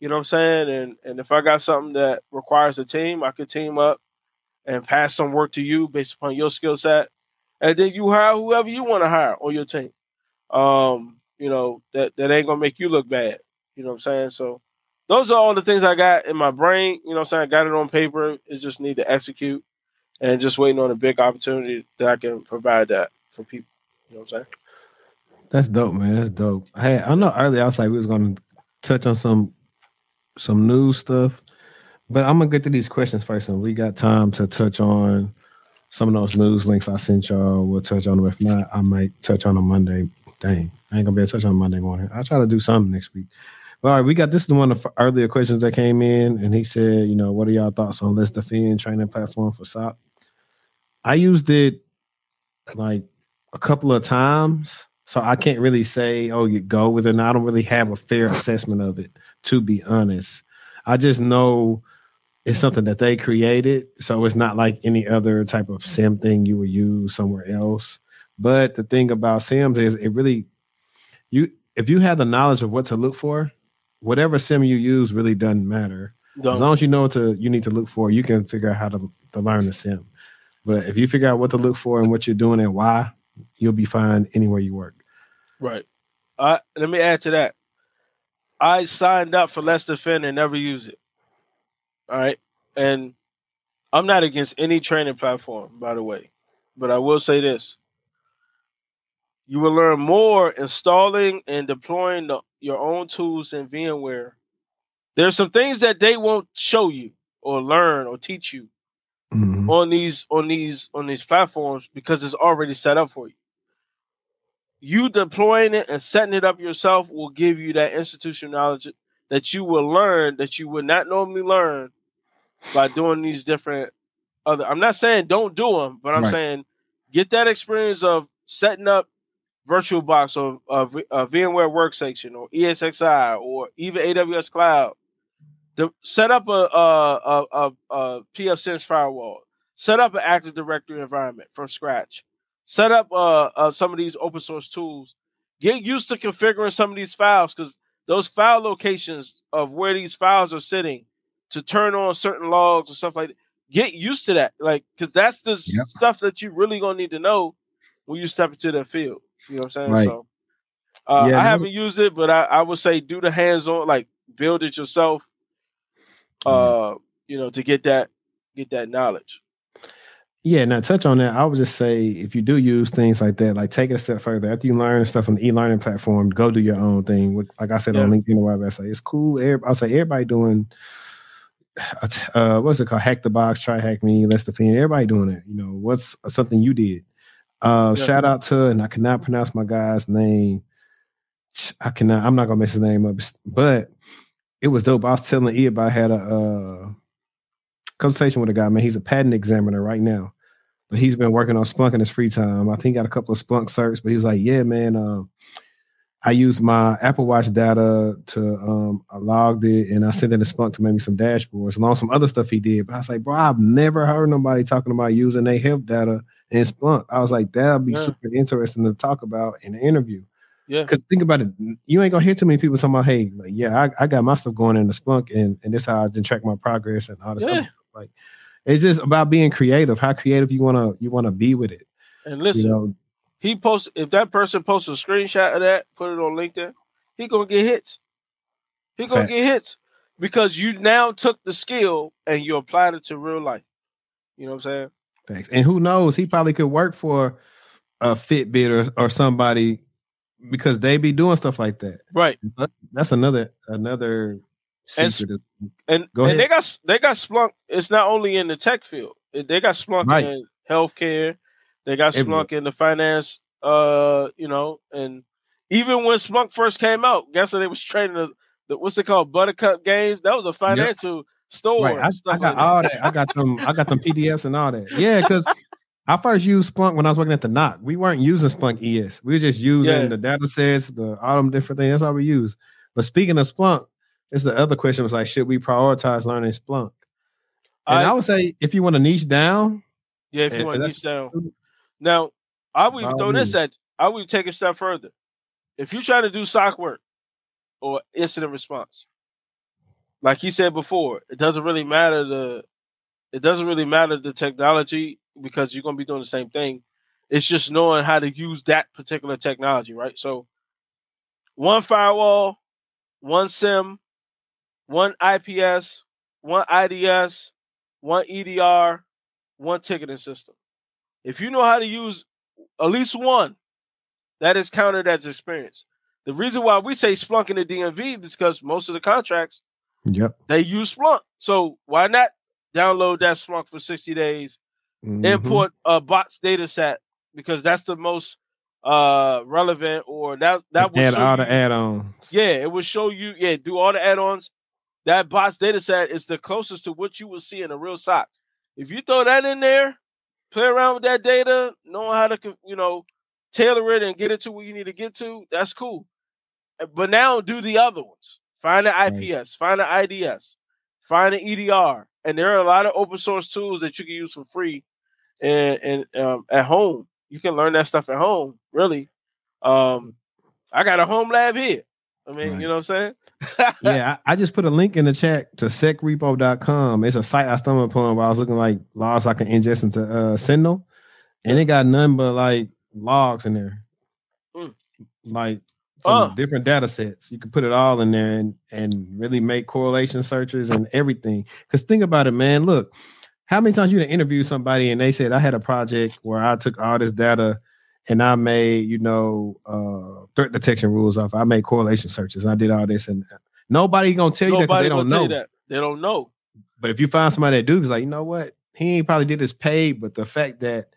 You know what I'm saying? And and if I got something that requires a team, I could team up and pass some work to you based upon your skill set. And then you hire whoever you want to hire on your team. Um, you know, that, that ain't gonna make you look bad. You know what I'm saying? So those are all the things I got in my brain. You know what I'm saying? I got it on paper. It just need to execute and just waiting on a big opportunity that I can provide that for people. You know what I'm saying? That's dope, man. That's dope. Hey, I know earlier I was like we was gonna touch on some some news stuff, but I'm gonna get to these questions first, and we got time to touch on some of those news links I sent y'all. We'll touch on them. If not, I might touch on them Monday. Dang, I ain't gonna be able to touch on Monday morning. I'll try to do something next week. All right, we got this is one of the earlier questions that came in, and he said, you know, what are y'all thoughts on Let's Defend training platform for SOC? I used it like a couple of times, so I can't really say, oh, you go with it. And I don't really have a fair assessment of it, to be honest. I just know it's something that they created, so it's not like any other type of SIEM thing you would use somewhere else. But the thing about SIEMs is it really you if you have the knowledge of what to look for, whatever SIEM you use really doesn't matter. Don't. As long as you know what to you need to look for, you can figure out how to, to learn the SIEM. But if you figure out what to look for and what you're doing and why, you'll be fine anywhere you work. Right. Uh, let me add to that. I signed up for Let's Defend and never use it. All right. And I'm not against any training platform, by the way. But I will say this. You will learn more installing and deploying the your own tools in VMware, there's some things that they won't show you or learn or teach you mm-hmm. on these on these on these platforms because it's already set up for you. You deploying it and setting it up yourself will give you that institutional knowledge that you will learn that you would not normally learn by doing these different other. I'm not saying don't do them, but I'm right. saying get that experience of setting up VirtualBox or uh, uh, VMware Workstation or ESXi or even AWS Cloud. To set up a, a, a, a, a pfSense firewall. Set up an Active Directory environment from scratch. Set up uh, uh, some of these open source tools. Get used to configuring some of these files because those file locations of where these files are sitting to turn on certain logs or stuff like that. Get used to that, like because that's the yep. stuff that you really gonna need to know when you step into the field. You know what I'm saying? Right. So uh, yeah, I haven't used it, but I, I would say do the hands on, like build it yourself. Uh, you know, to get that get that knowledge. Yeah, now touch on that. I would just say if you do use things like that, like take it a step further. After you learn stuff on the e-learning platform, go do your own thing. Like I said yeah. on LinkedIn or whatever, I say it's cool. I'll say everybody doing uh, what's it called? Hack the box, try hack me, let's defend. Everybody doing it. You know, what's something you did? Uh, yeah. shout out to, and I cannot pronounce my guy's name. I cannot. I'm not gonna mess his name up, but it was dope. I was telling E about I had a uh, consultation with a guy. Man, he's a patent examiner right now, but he's been working on Splunk in his free time. I think he got a couple of Splunk certs, but he was like, "Yeah, man." Uh, I used my Apple Watch data to um, I logged it and I sent it to Splunk to make me some dashboards, along with some other stuff he did. But I was like, bro, I've never heard nobody talking about using their health data in Splunk. I was like, that'd be yeah. super interesting to talk about in an interview. Yeah. Because think about it, you ain't gonna hear too many people talking about, hey, like, yeah, I, I got my stuff going in the Splunk and, and this how I can track my progress and all this yeah. stuff. Like it's just about being creative, how creative you wanna you wanna be with it. And listen, you know, he posts if that person posts a screenshot of that, put it on LinkedIn, he gonna get hits. He gonna Fact. get hits because you now took the skill and you applied it to real life. You know what I'm saying? Thanks. And who knows? He probably could work for a Fitbit or, or somebody because they be doing stuff like that. Right. That's another another secret. And, and, and they got they got Splunk. It's not only in the tech field. They got Splunk right. in healthcare. They got Splunk in the finance, uh, you know, and even when Splunk first came out, guess what? They was trading the, the what's it called, Buttercup Games. That was a financial yep. Store. Right. I, I, got like all that. that. I got them. I got them PDFs and all that. Yeah, because I first used Splunk when I was working at the NOC. We weren't using Splunk ES. We were just using yeah. the data sets, the all them different things. That's all we use. But speaking of Splunk, it's the other question was like, should we prioritize learning Splunk? And I, I would say if you want to niche down, yeah, if you want to niche down, now, I would throw this at I would take a step further. If you're trying to do SOC work or incident response, like he said before, it doesn't really matter the it doesn't really matter the technology because you're gonna be doing the same thing. It's just knowing how to use that particular technology, right? So one firewall, one SIEM, one IPS, one IDS, one EDR, one ticketing system. If you know how to use at least one, that is counted as experience. The reason why we say Splunk in the DMV is because most of the contracts, yep, they use Splunk. So why not download that Splunk for 60 days, mm-hmm. import a bots data set because that's the most uh relevant or that that will add all you, the add-ons. Yeah, it will show you, yeah, do all the add-ons. That bots data set is the closest to what you will see in a real SOC. If you throw that in there, play around with that data, knowing how to you know tailor it and get it to where you need to get to. That's cool. But now do the other ones. Find an IPS, find an IDS, find an EDR, and there are a lot of open source tools that you can use for free and, and um, at home. You can learn that stuff at home. Really, um, I got a home lab here. I mean, right. you know what I'm saying? yeah, I, I, just put a link in the chat to secrepo.com. It's a site I stumbled upon while I was looking like logs I can ingest into uh, Sentinel, and it got none but like logs in there, mm. like from oh. different data sets. You can put it all in there and and really make correlation searches and everything. Because think about it, man. Look, how many times you interview somebody and they said I had a project where I took all this data and I made, you know, uh, threat detection rules off. I made correlation searches. And I did all this, and nobody gonna tell you that because they don't know. That. They don't know. But if you find somebody that do, it's like, you know what? He ain't probably did this paid, but the fact that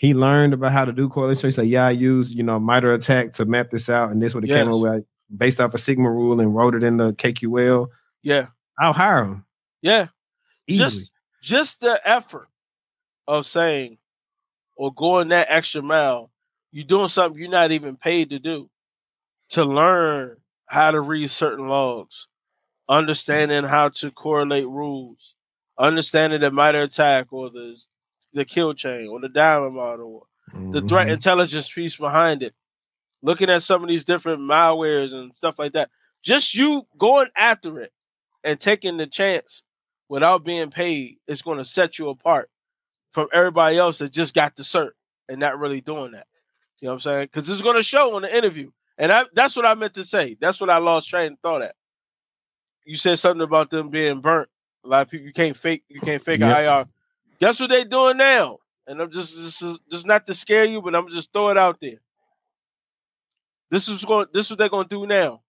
he learned about how to do correlation, he said, yeah, I used, you know, MITRE ATT&CK to map this out, and this what it yes. came up with based off a Sigma rule and wrote it in the KQL. Yeah, I'll hire him. Yeah, Easily. just just the effort of saying or going that extra mile you're doing something you're not even paid to do to learn how to read certain logs, understanding how to correlate rules, understanding the MITRE ATT&CK or the the kill chain or the diamond model, mm-hmm. the threat mm-hmm. intelligence piece behind it, looking at some of these different malwares and stuff like that. Just you going after it and taking the chance without being paid is going to set you apart from everybody else that just got the cert and not really doing that. You know what I'm saying? Because it's going to show in the interview. And I, that's what I meant to say. That's what I lost train of thought at. You said something about them being burnt A lot of people you can't fake you can't fake yep. an IR. Guess what they doing now? And I'm just just just not to scare you, but I'm just throw it out there. This is going. This is what they're going to do now.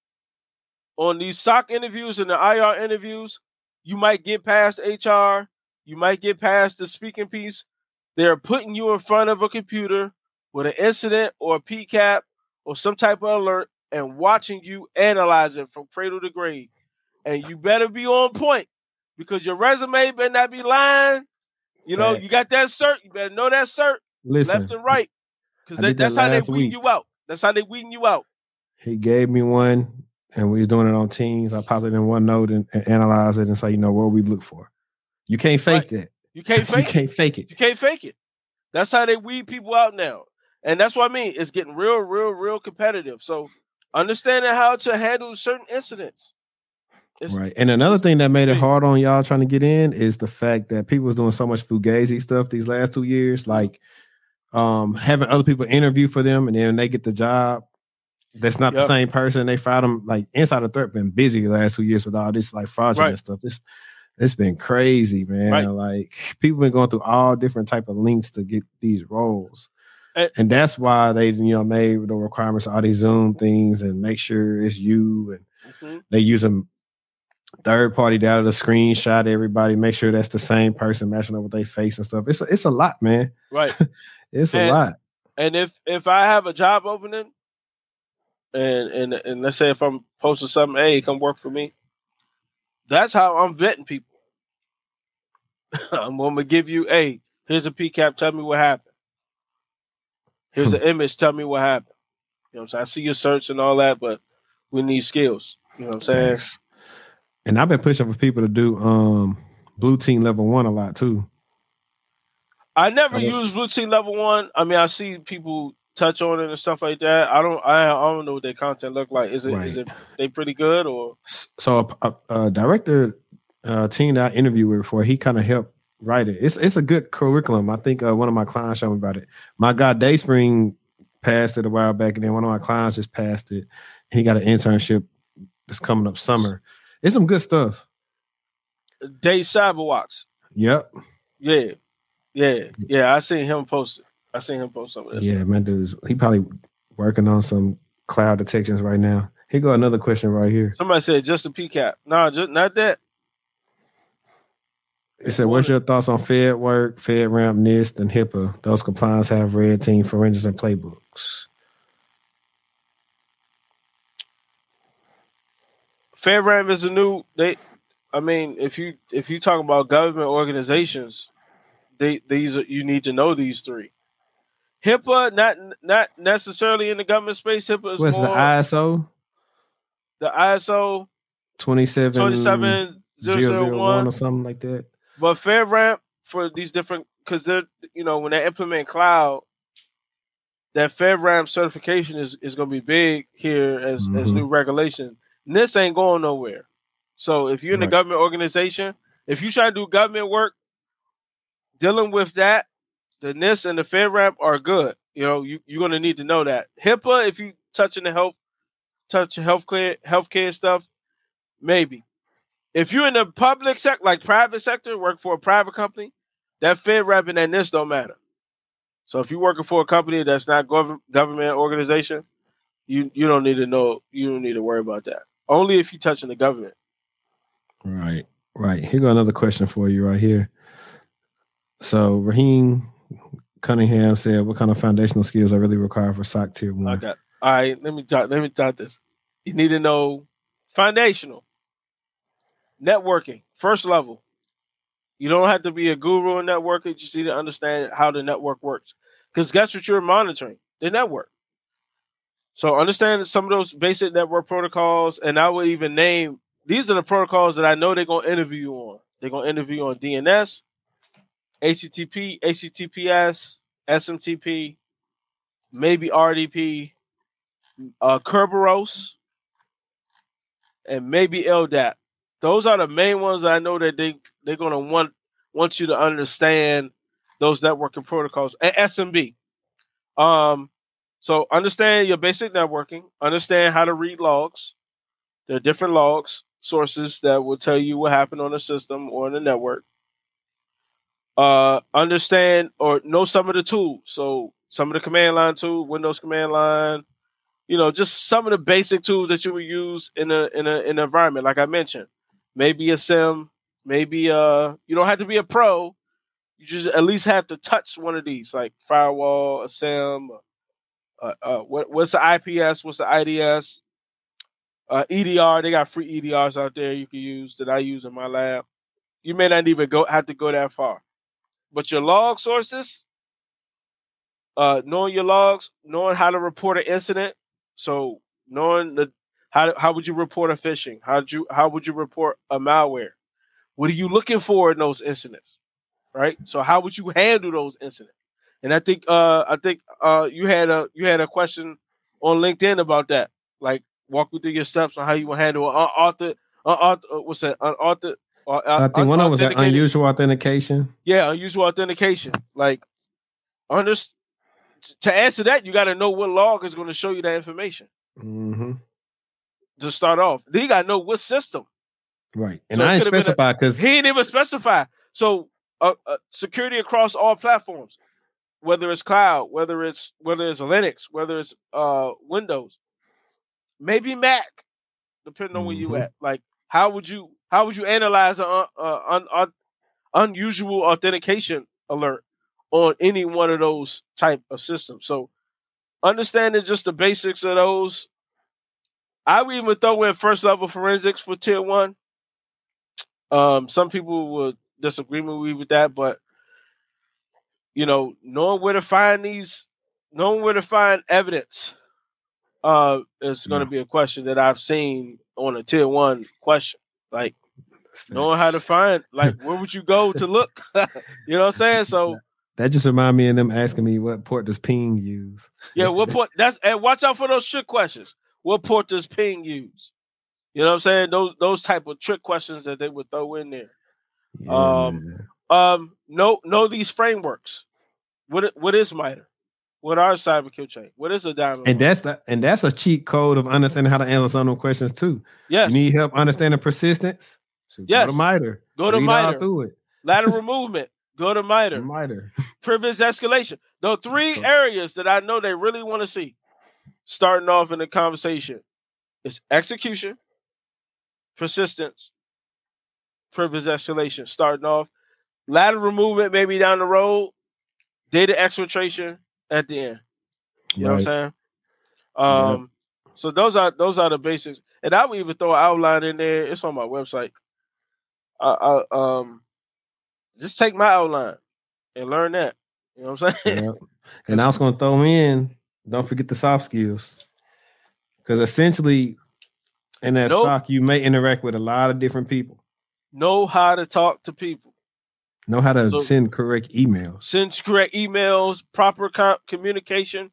On these SOC interviews and the IR interviews, you might get past HR. You might get past the speaking piece. They're putting you in front of a computer with an incident or a PCAP or some type of alert and watching you analyze it from cradle to grave. And you better be on point because your resume better not be lying. You know, Facts. you got that cert. You better know that cert Listen, left and right because that, that's how they weed you out. That's how they weeding you out. He gave me one, and we was doing it on Teams. I popped it in OneNote and, and analyze it and say, you know, what we look for. You can't fake right. that. You can't fake. you can't fake it. You can't fake it. That's how they weed people out now, and that's what I mean. It's getting real, real, real competitive. So understanding how to handle certain incidents. It's, right. And another thing that made it hard on y'all trying to get in is the fact that people was doing so much fugazi stuff these last two years, like um having other people interview for them and then they get the job. That's not yep. the same person. They found them like insider threat been busy the last two years with all this like fraudulent right. stuff. This it's been crazy, man. Right. Like people been going through all different type of links to get these roles. And, and that's why they, you know, made the requirements all these Zoom things and make sure it's you. And mm-hmm. they use them third party data to screenshot everybody, make sure that's the same person matching up with their face and stuff. It's a, it's a lot, man. Right. it's and, a lot. And if if I have a job opening, and and and let's say if I'm posting something, hey, come work for me. That's how I'm vetting people. I'm gonna give you, hey, here's a PCAP. Tell me what happened. Here's hmm. an image. Tell me what happened. You know what I'm saying? I see your search and all that, but we need skills. You know what I'm saying? Thanks. And I've been pushing for people to do um blue team level one a lot too. I never I use blue team level one. I mean, I see people touch on it and stuff like that. I don't. I, I don't know what their content look like. Is it? Right. Is it? They pretty good or? So a, a, a director uh, team that I interviewed with before, he kind of helped write it. It's it's a good curriculum. I think uh, one of my clients showed me about it. My guy Dayspring passed it a while back, and then one of my clients just passed it. He got an internship that's coming up summer. It's some good stuff. Dave Cyberwalks. Yep. Yeah. Yeah. Yeah. I seen him post it. I seen him post something. Yeah, stuff. man, dude. He probably working on some cloud detections right now. Here go another question right here. Somebody said just a PCAP. No, just not that. It said, "What's your thoughts on Fed work, FedRAMP, NIST, and HIPAA? Those compliance have red team forensics and playbooks." FedRAMP is a new. They, I mean, if you if you talk about government organizations, they these are, you need to know these three. HIPAA, not not necessarily in the government space. HIPAA is What's more, the ISO? The ISO 27, 27 001 or something like that. But FedRAMP for these different because they're you know when they implement cloud, that FedRAMP certification is, is going to be big here as mm-hmm. as new regulation. And this ain't going nowhere. So if you're in right. a government organization, if you try to do government work, dealing with that, the NIST and the FedRAMP are good. You know, you, you're gonna need to know that. HIPAA, if you touching the health touch healthcare healthcare stuff, maybe. If you're in the public sector, like private sector, work for a private company, that FedRAMP and that NIST don't matter. So if you're working for a company that's not gov- government organization, you you don't need to know. You don't need to worry about that. Only if you're touching the government. Right, right. Here go another question for you right here. So Raheem Cunningham said, "What kind of foundational skills are really required for SOC Tier One?" Okay. All right. Let me talk. Let me talk this. You need to know foundational networking, first level. You don't have to be a guru in networking. You just need to understand how the network works. Because guess what you're monitoring? The network. So understand some of those basic network protocols, and I would even name these are the protocols that I know they're gonna interview you on. They're gonna interview you on DNS, HTTP, HTTPS, SMTP, maybe RDP, uh, Kerberos, and maybe LDAP. Those are the main ones I know that they they're gonna want want you to understand those networking protocols and SMB. Um, so understand your basic networking, understand how to read logs. There are different logs. sources that will tell you what happened on the system or in the network. Uh, understand or know some of the tools. So some of the command line tools, Windows command line, you know, just some of the basic tools that you would use in a in a in an environment, like I mentioned. Maybe a SIEM, maybe uh you don't have to be a pro. You just at least have to touch one of these, like firewall, a SIEM, uh, uh, what, what's the IPS, what's the IDS, uh, EDR. They got free EDRs out there you can use that I use in my lab. You may not even go have to go that far, but your log sources, uh, knowing your logs, knowing how to report an incident. So knowing the how how would you report a phishing? How you how would you report a malware? What are you looking for in those incidents? Right. So how would you handle those incidents? And I think uh I think uh you had a you had a question on LinkedIn about that. Like walk me through your steps on how you will handle author uh, what's that author uh, I think one of them was unusual authentication. Yeah, unusual authentication. Like, under, to answer that, you got to know what log is going to show you that information. Mm-hmm. To start off, then you got to know what system. Right, and so I didn't specify because he didn't even specify. So, uh, uh, security across all platforms, whether it's cloud, whether it's whether it's Linux, whether it's uh Windows, maybe Mac, depending on mm-hmm. where you mm-hmm. at. Like, how would you how would you analyze an uh, un, un, unusual authentication alert on any one of those type of systems? So, understanding just the basics of those. I would even throw in first level forensics for tier one. Um, some people would disagree with me with that, but you know, knowing where to find these, knowing where to find evidence, uh, is going to be a question that I've seen on a tier one question. Like knowing how to find, like, where would you go to look? you know what I'm saying? So that just remind me of them asking me what port does ping use. yeah, what port? That's and watch out for those trick questions. What port does ping use? You know what I'm saying? Those those type of trick questions that they would throw in there. Yeah. Um, um, know know these frameworks. What what is MITRE? What are cyber kill chain? What is a diamond? And that's the, and that's a cheat code of understanding how to answer some of those questions too. Yes. You need help understanding persistence. So yes. Go to MITRE. Go to MITRE. Through it. Lateral movement. Go to MITRE. MITRE. Privilege escalation. The three areas that I know they really want to see starting off in the conversation is execution, persistence, privilege escalation. Starting off, lateral movement maybe down the road, data exfiltration at the end. You right. know what I'm saying? Um, yeah. so those are those are the basics, and I would even throw an outline in there. It's on my website. I, I um, just take my outline and learn that. You know what I'm saying? Yeah. And I was going to throw in. Don't forget the soft skills, because essentially, in that nope. SOC, you may interact with a lot of different people. Know how to talk to people. Know how to so send correct emails. Send correct emails, proper com- communication.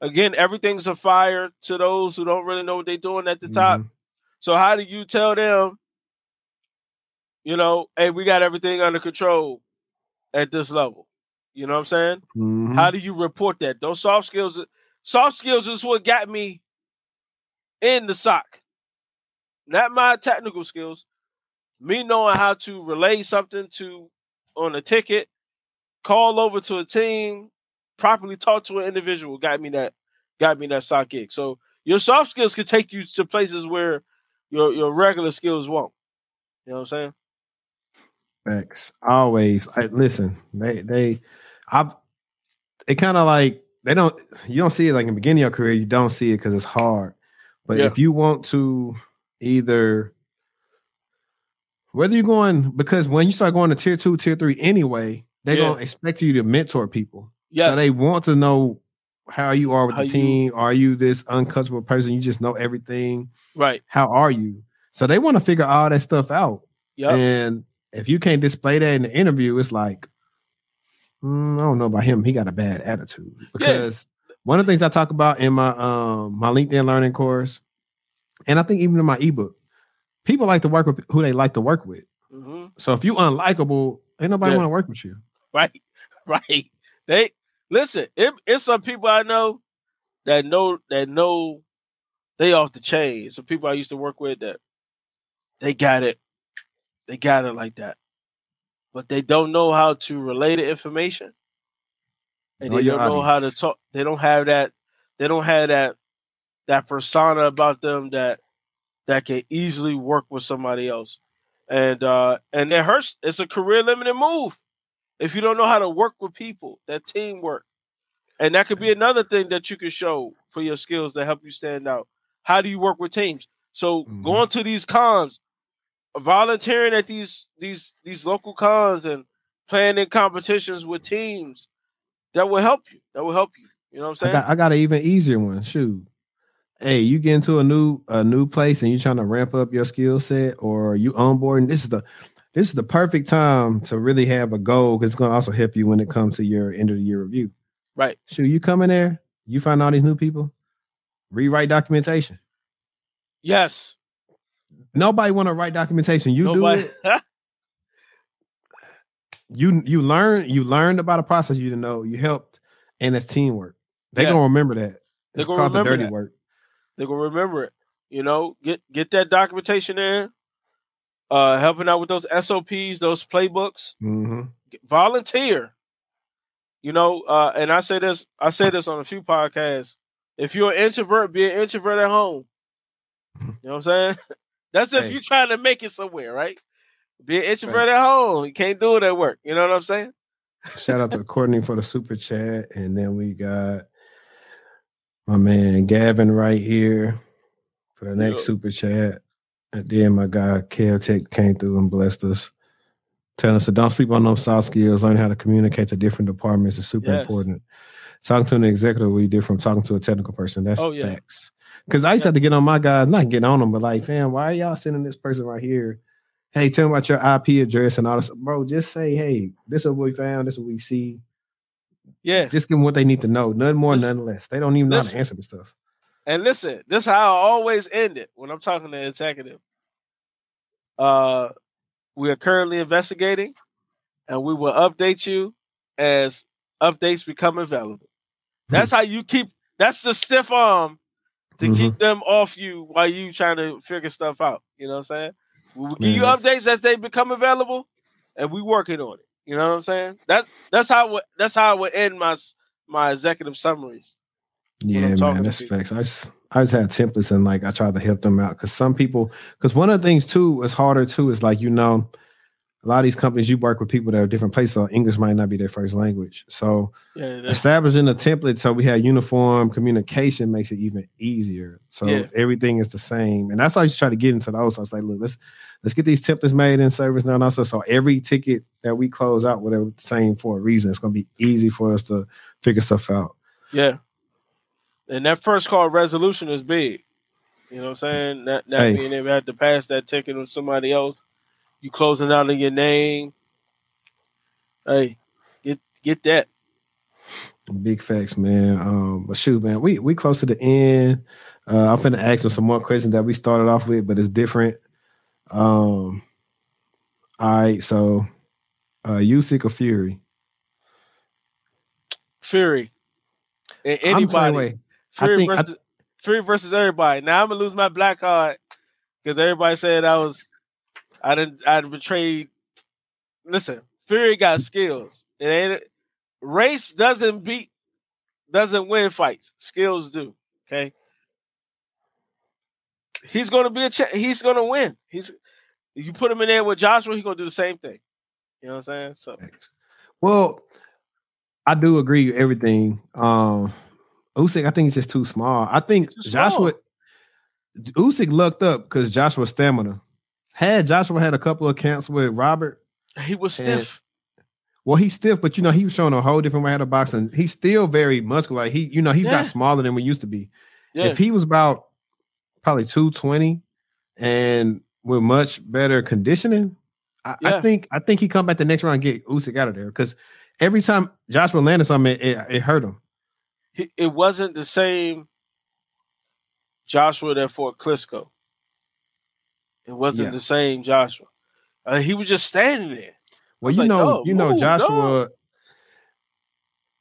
Again, everything's a fire to those who don't really know what they're doing at the mm-hmm. top. So how do you tell them, you know, hey, we got everything under control at this level? You know what I'm saying? Mm-hmm. How do you report that? Those soft skills, soft skills is what got me in the SOC. Not my technical skills. Me knowing how to relay something to on a ticket, call over to a team, properly talk to an individual got me that got me that SOC gig. So your soft skills can take you to places where your your regular skills won't. You know what I'm saying? Thanks. Always. I listen. They they I it kind of like they don't you don't see it like in the beginning of your career, you don't see it because it's hard. But yeah. if you want to either whether you're going because when you start going to tier two, tier three anyway, they're yeah. gonna expect you to mentor people. Yeah. So they want to know how you are with how the team. You, are you this uncomfortable person? You just know everything. Right. How are you? So they want to figure all that stuff out. Yeah. And if you can't display that in the interview, it's like, mm, I don't know about him. He got a bad attitude. Because yeah. one of the things I talk about in my um my LinkedIn learning course, and I think even in my ebook, people like to work with who they like to work with. Mm-hmm. So if you unlikable, ain't nobody yeah. want to work with you. Right, right. They listen. It, it's some people I know that know that know they off the chain. Some people I used to work with that they got it. They got it like that. But they don't know how to relay the information. And they don't know how to talk. They don't have that. They don't have that that persona about them that that can easily work with somebody else. And uh and it hurts. It's a career limiting move. If you don't know how to work with people, that teamwork. And that could be another thing that you can show for your skills to help you stand out. How do you work with teams? So mm-hmm. going to these cons, volunteering at these these these local cons and playing in competitions with teams, that will help you. That will help you. You know what I'm saying? I got, I got an even easier one. Shoot. Hey, you get into a new a new place and you're trying to ramp up your skill set or you onboarding. This is the this is the perfect time to really have a goal because it's going to also help you when it comes to your end of the year review. Right. Shoot, you come in there, you find all these new people, rewrite documentation. Yes. Nobody want to write documentation. You Nobody. do it. you you learn you learned about a process you didn't know. You helped, and it's teamwork. They yeah. gonna remember that. It's called the dirty that. work. They're gonna remember it. You know, get get that documentation in. Uh, helping out with those SOPs, those playbooks. Mm-hmm. Volunteer. You know, uh, and I say this, I say this on a few podcasts. If you're an introvert, be an introvert at home. You know what I'm saying? That's if hey. you're trying to make it somewhere, right? Be an introvert right. at home. You can't do it at work. You know what I'm saying? Shout out to Courtney for the super chat. And then we got my man Gavin right here for the next super chat. And then my guy Kev Tech came through and blessed us. Telling us to don't sleep on those soft skills. Learn how to communicate to different departments is super yes. important. Talking to an executive be different from talking to a technical person. That's oh, yeah. facts. Because I used to have to get on my guys, not get on them, but like, fam, why are y'all sending this person right here? Hey, tell me about your IP address and all this. Bro, just say, hey, this is what we found, this is what we see. Yeah. Just give them what they need to know. None more, listen, none less. They don't even know listen, how to answer the stuff. And listen, this is how I always end it when I'm talking to an executive. Uh we are currently investigating, and we will update you as updates become available. That's hmm. how you keep. That's the stiff arm to mm-hmm. keep them off you while you trying to figure stuff out. You know what I'm saying? We'll give yes. you updates as they become available, and we working on it. You know what I'm saying? That's that's how that's how I would end my my executive summaries. Yeah, man, that's facts. I just I just had templates and like I tried to help them out because some people because one of the things too is harder too is like you know a lot of these companies you work with people that are different places so English might not be their first language. So yeah, establishing a template so we have uniform communication makes it even easier. So yeah. everything is the same. And that's why I just try to get into those. So I was like, look, let's let's get these templates made in ServiceNow and also so every ticket that we close out, whatever the same for a reason, it's gonna be easy for us to figure stuff out. Yeah. And that first call resolution is big. You know what I'm saying? That that hey. being able to to pass that ticket on somebody else, you closing out in your name. Hey, get get that. Big facts, man. Um, but shoot, man, we we close to the end. Uh, I'm gonna ask them some more questions that we started off with, but it's different. Um, all right, so uh, Usyk or Fury? Fury. Anybody. Fury think, versus I, Fury versus everybody. Now I'm gonna lose my black card because everybody said I was I didn't I betrayed. Listen, Fury got skills. It ain't race doesn't beat doesn't win fights. Skills do. Okay. He's gonna be a ch- he's gonna win. He's you put him in there with Joshua, he's gonna do the same thing. You know what I'm saying? So well, I do agree with everything. Um Usyk, I think he's just too small. I think Joshua Usyk lucked up because Joshua stamina. Had Joshua had a couple of camps with Robert, he was stiff. well, he's stiff, but you know, he was showing a whole different way how to box, and he's still very muscular. Like he, you know, he's yeah. got smaller than we used to be. Yeah. If he was about probably 220 and with much better conditioning, I, yeah. I, think I think he come back the next round and get Usyk out of there because every time Joshua landed something, it, it, it hurt him it wasn't the same Joshua that fought Klitschko. It wasn't yeah. the same Joshua. Uh, he was just standing there. Well, you like, know, you know, Joshua.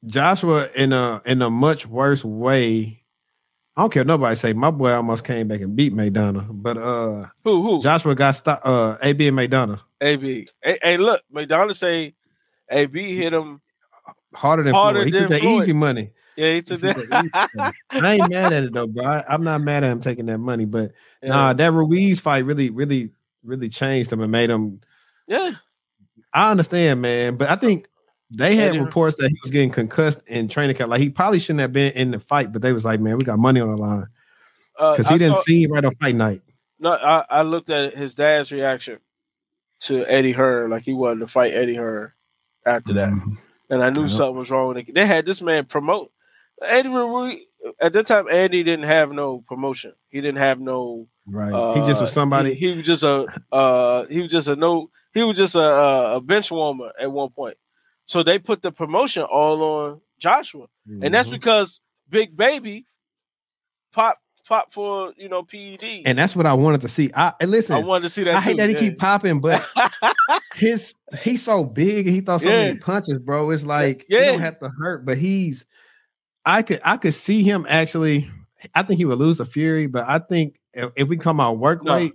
Joshua in a in a much worse way. I don't care nobody say my boy almost came back and beat Maidana, but uh, who who Joshua got stopped. Uh, AB and Maidana. AB. Hey, look, Maidana say AB hit him harder than harder Floyd. He took the easy money. Yeah, he took, that. I ain't mad at it though, bro. I, am not mad at him taking that money, but yeah. nah, that Ruiz fight really, really, really changed him and made him. Yeah, I understand, man, but I think they had reports that he was getting concussed in training camp. Like he probably shouldn't have been in the fight, but they was like, man, we got money on the line because uh, he didn't saw, see right on fight night. No, I, I looked at his dad's reaction to Eddie Hearn, like he wanted to fight Eddie Hearn after that, mm-hmm. and I knew something was wrong with it. They had this man promote Eddie Ruiz at that time. Andy didn't have no promotion. He didn't have no. Right. Uh, he just was somebody. He, he, was just a. Uh, he was just a no. He was just a, a bench warmer at one point. So they put the promotion all on Joshua, mm-hmm. and that's mm-hmm. because Big Baby pop pop for you know PED, and that's what I wanted to see. I listen. I wanted to see that. I hate that yeah. he keep popping, but his he's so big he throws so yeah. many punches, bro. It's like yeah. he don't have to hurt, but he's. I could I could see him actually. I think he would lose to Fury, but I think if, if we come out work no. rate,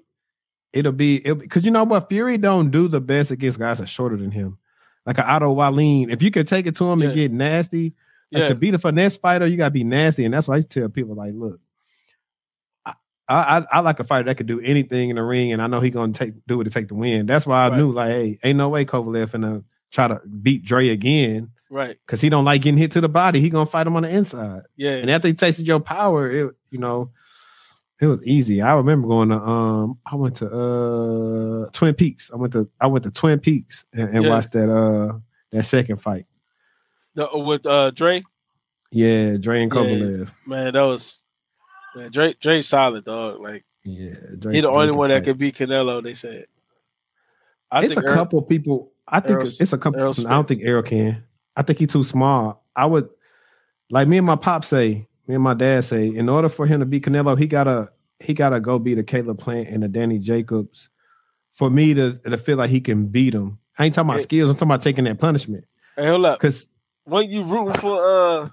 it'll be because you know what Fury don't do the best against guys that are shorter than him like an Otto Wallin. If you could take it to him yeah. and get nasty, like yeah. to be the finesse fighter, you gotta be nasty. And that's why I tell people like, look, I, I, I like a fighter that could do anything in the ring, and I know he gonna take do it to take the win. That's why I right. knew like, hey, ain't no way Kovalev gonna try to beat Dre again. Right. Because he don't like getting hit to the body. He gonna fight him on the inside. Yeah. And after he tasted your power, it you know, it was easy. I remember going to um I went to uh Twin Peaks. I went to I went to Twin Peaks and, and yeah. watched that uh that second fight. The, uh, with uh Dre? Yeah, Dre and Kovalev. Yeah, man, that was man, Dre Dre solid dog. Like yeah, Dre, he the only one that could beat Canelo, they said. I it's a couple people. I think Errol, it's a couple. I don't think Errol can. I think he's too small. I would like me and my pop say me and my dad say, in order for him to beat Canelo, he gotta he gotta go beat a Caleb Plant and a Danny Jacobs for me to, to feel like he can beat him. I ain't talking about hey, skills. I'm talking about taking that punishment. Hey, hold up. Because when you rooting for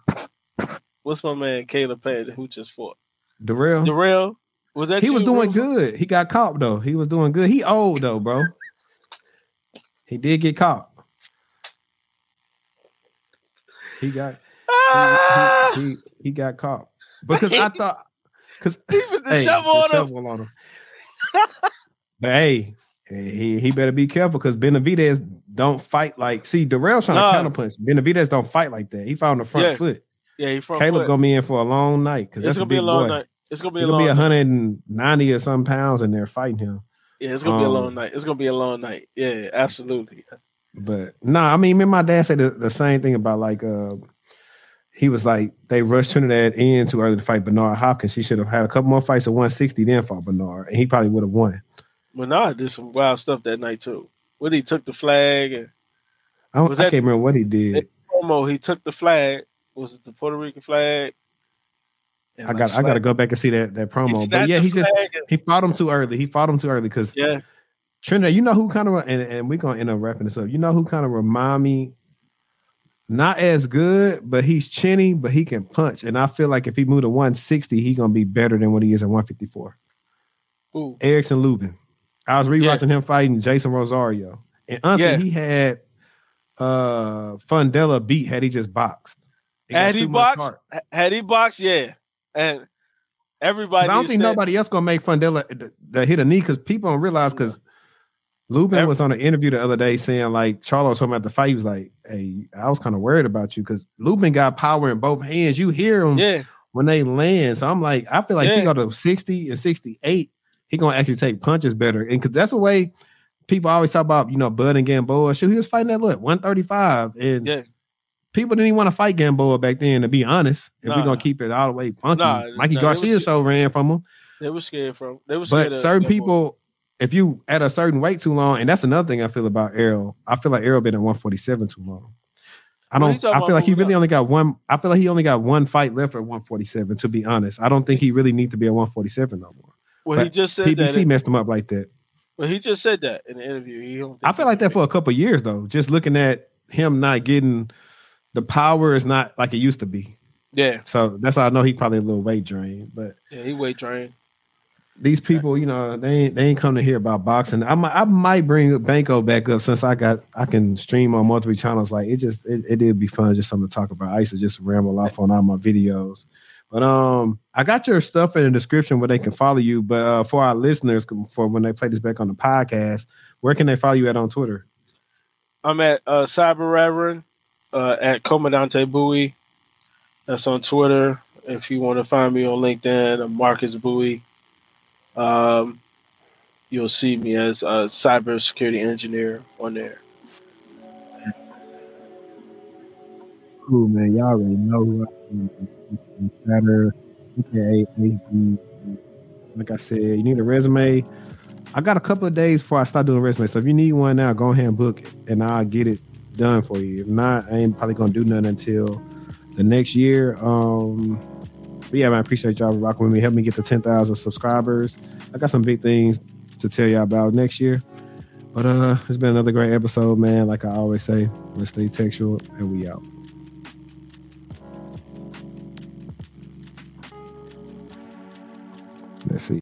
uh, what's my man Caleb Plant who just fought? Dirrell. Dirrell. Was that he was doing good. He got caught though. He was doing good. He old though, bro. he did get caught. He got he, he, he, got caught because I thought because he put the hey, shovel, on, shovel him. on him. but hey, he he better be careful because Benavidez don't fight like. See, Dirrell's trying no. to counterpunch. Benavidez don't fight like that. He found the front yeah. foot. Yeah, he front Caleb foot. gonna be in for a long night because that's gonna a big be a long boy. night. It's gonna be a long. Be 190 or some pounds, and they're fighting him. Yeah, it's gonna um, be a long um, night. It's gonna be a long night. Yeah, absolutely. But no, nah, I mean, me and my dad said the, the same thing about like uh he was like they rushed Trinidad in too early to fight Bernard Hopkins. He should have had a couple more fights at 160, then fought Bernard, and he probably would have won. Bernard did some wild stuff that night too. When he took the flag and I, don't, I can't remember what he did. Promo, he took the flag. Was it the Puerto Rican flag? I like got I got to go back and see that that promo. But yeah, he just he fought him too early. He fought him too early because yeah, Trinidad. You know who kind of and, and we're gonna end up wrapping this up. You know who kind of remind me not as good, but he's chinny, but he can punch. And I feel like if he moved to 160, he's gonna be better than what he is at 154. Ooh. Erickson Lubin. I was rewatching yeah. him fighting Jeison Rosario. And honestly, yeah. he had uh Fundora beat had he just boxed. He had he boxed, had he boxed, yeah. And everybody I don't think nobody else gonna make Fundora the, the hit a knee because people don't realize because Lubin was on an interview the other day saying like Charlo was talking about the fight. He was like, "Hey, I was kind of worried about you because Lubin got power in both hands. You hear him yeah. when they land. So I'm like, I feel like yeah. he go to 60 and 68, he gonna actually take punches better. And because that's the way people always talk about, you know, Bud and Gamboa. Shoot, he was fighting that look 135, and yeah. people didn't even want to fight Gamboa back then. To be honest, if nah. we're gonna keep it all the way funky, nah, Mikey nah, Garcia show ran from him. They were scared from. They were but certain people if you at a certain weight too long, and that's another thing I feel about Errol. I feel like Errol been at 147 too long. I don't. I feel like he really only got one. I feel like he only got one fight left at 147. To be honest, I don't think he really needs to be at 147 no more. Well, but he just said PBC that messed him up like that. Well, he just said that in the interview. He I feel like that for a couple years though. Just looking at him not getting the power is not like it used to be. Yeah. So that's how I know he probably a little weight drained. But yeah, he weight drained. These people, you know, they ain't they ain't come to hear about boxing. I might I might bring Banco back up since I got I can stream on multiple channels. Like it just it, it did be fun, just something to talk about. I used to just ramble off on all my videos. But um, I got your stuff in the description where they can follow you. But uh, for our listeners, for when they play this back on the podcast, where can they follow you at on Twitter? I'm at uh, Cyber Reverend uh, at Comandante Bowie. That's on Twitter. If you want to find me on LinkedIn, I'm Marcus Bowie. Um, you'll see me as a cybersecurity engineer on there. Cool, man. Y'all already know who I am. Better, aka Like I said, you need a resume. I got a couple of days before I start doing resumes. So if you need one now, go ahead and book it, and I'll get it done for you. If not, I ain't probably gonna do nothing until the next year. Um, but yeah, man, I appreciate y'all rocking with me. Help me get to 10,000 subscribers. I got some big things to tell y'all about next year. But uh, it's been another great episode, man. Like I always say, let's stay TechTual and we out. Let's see.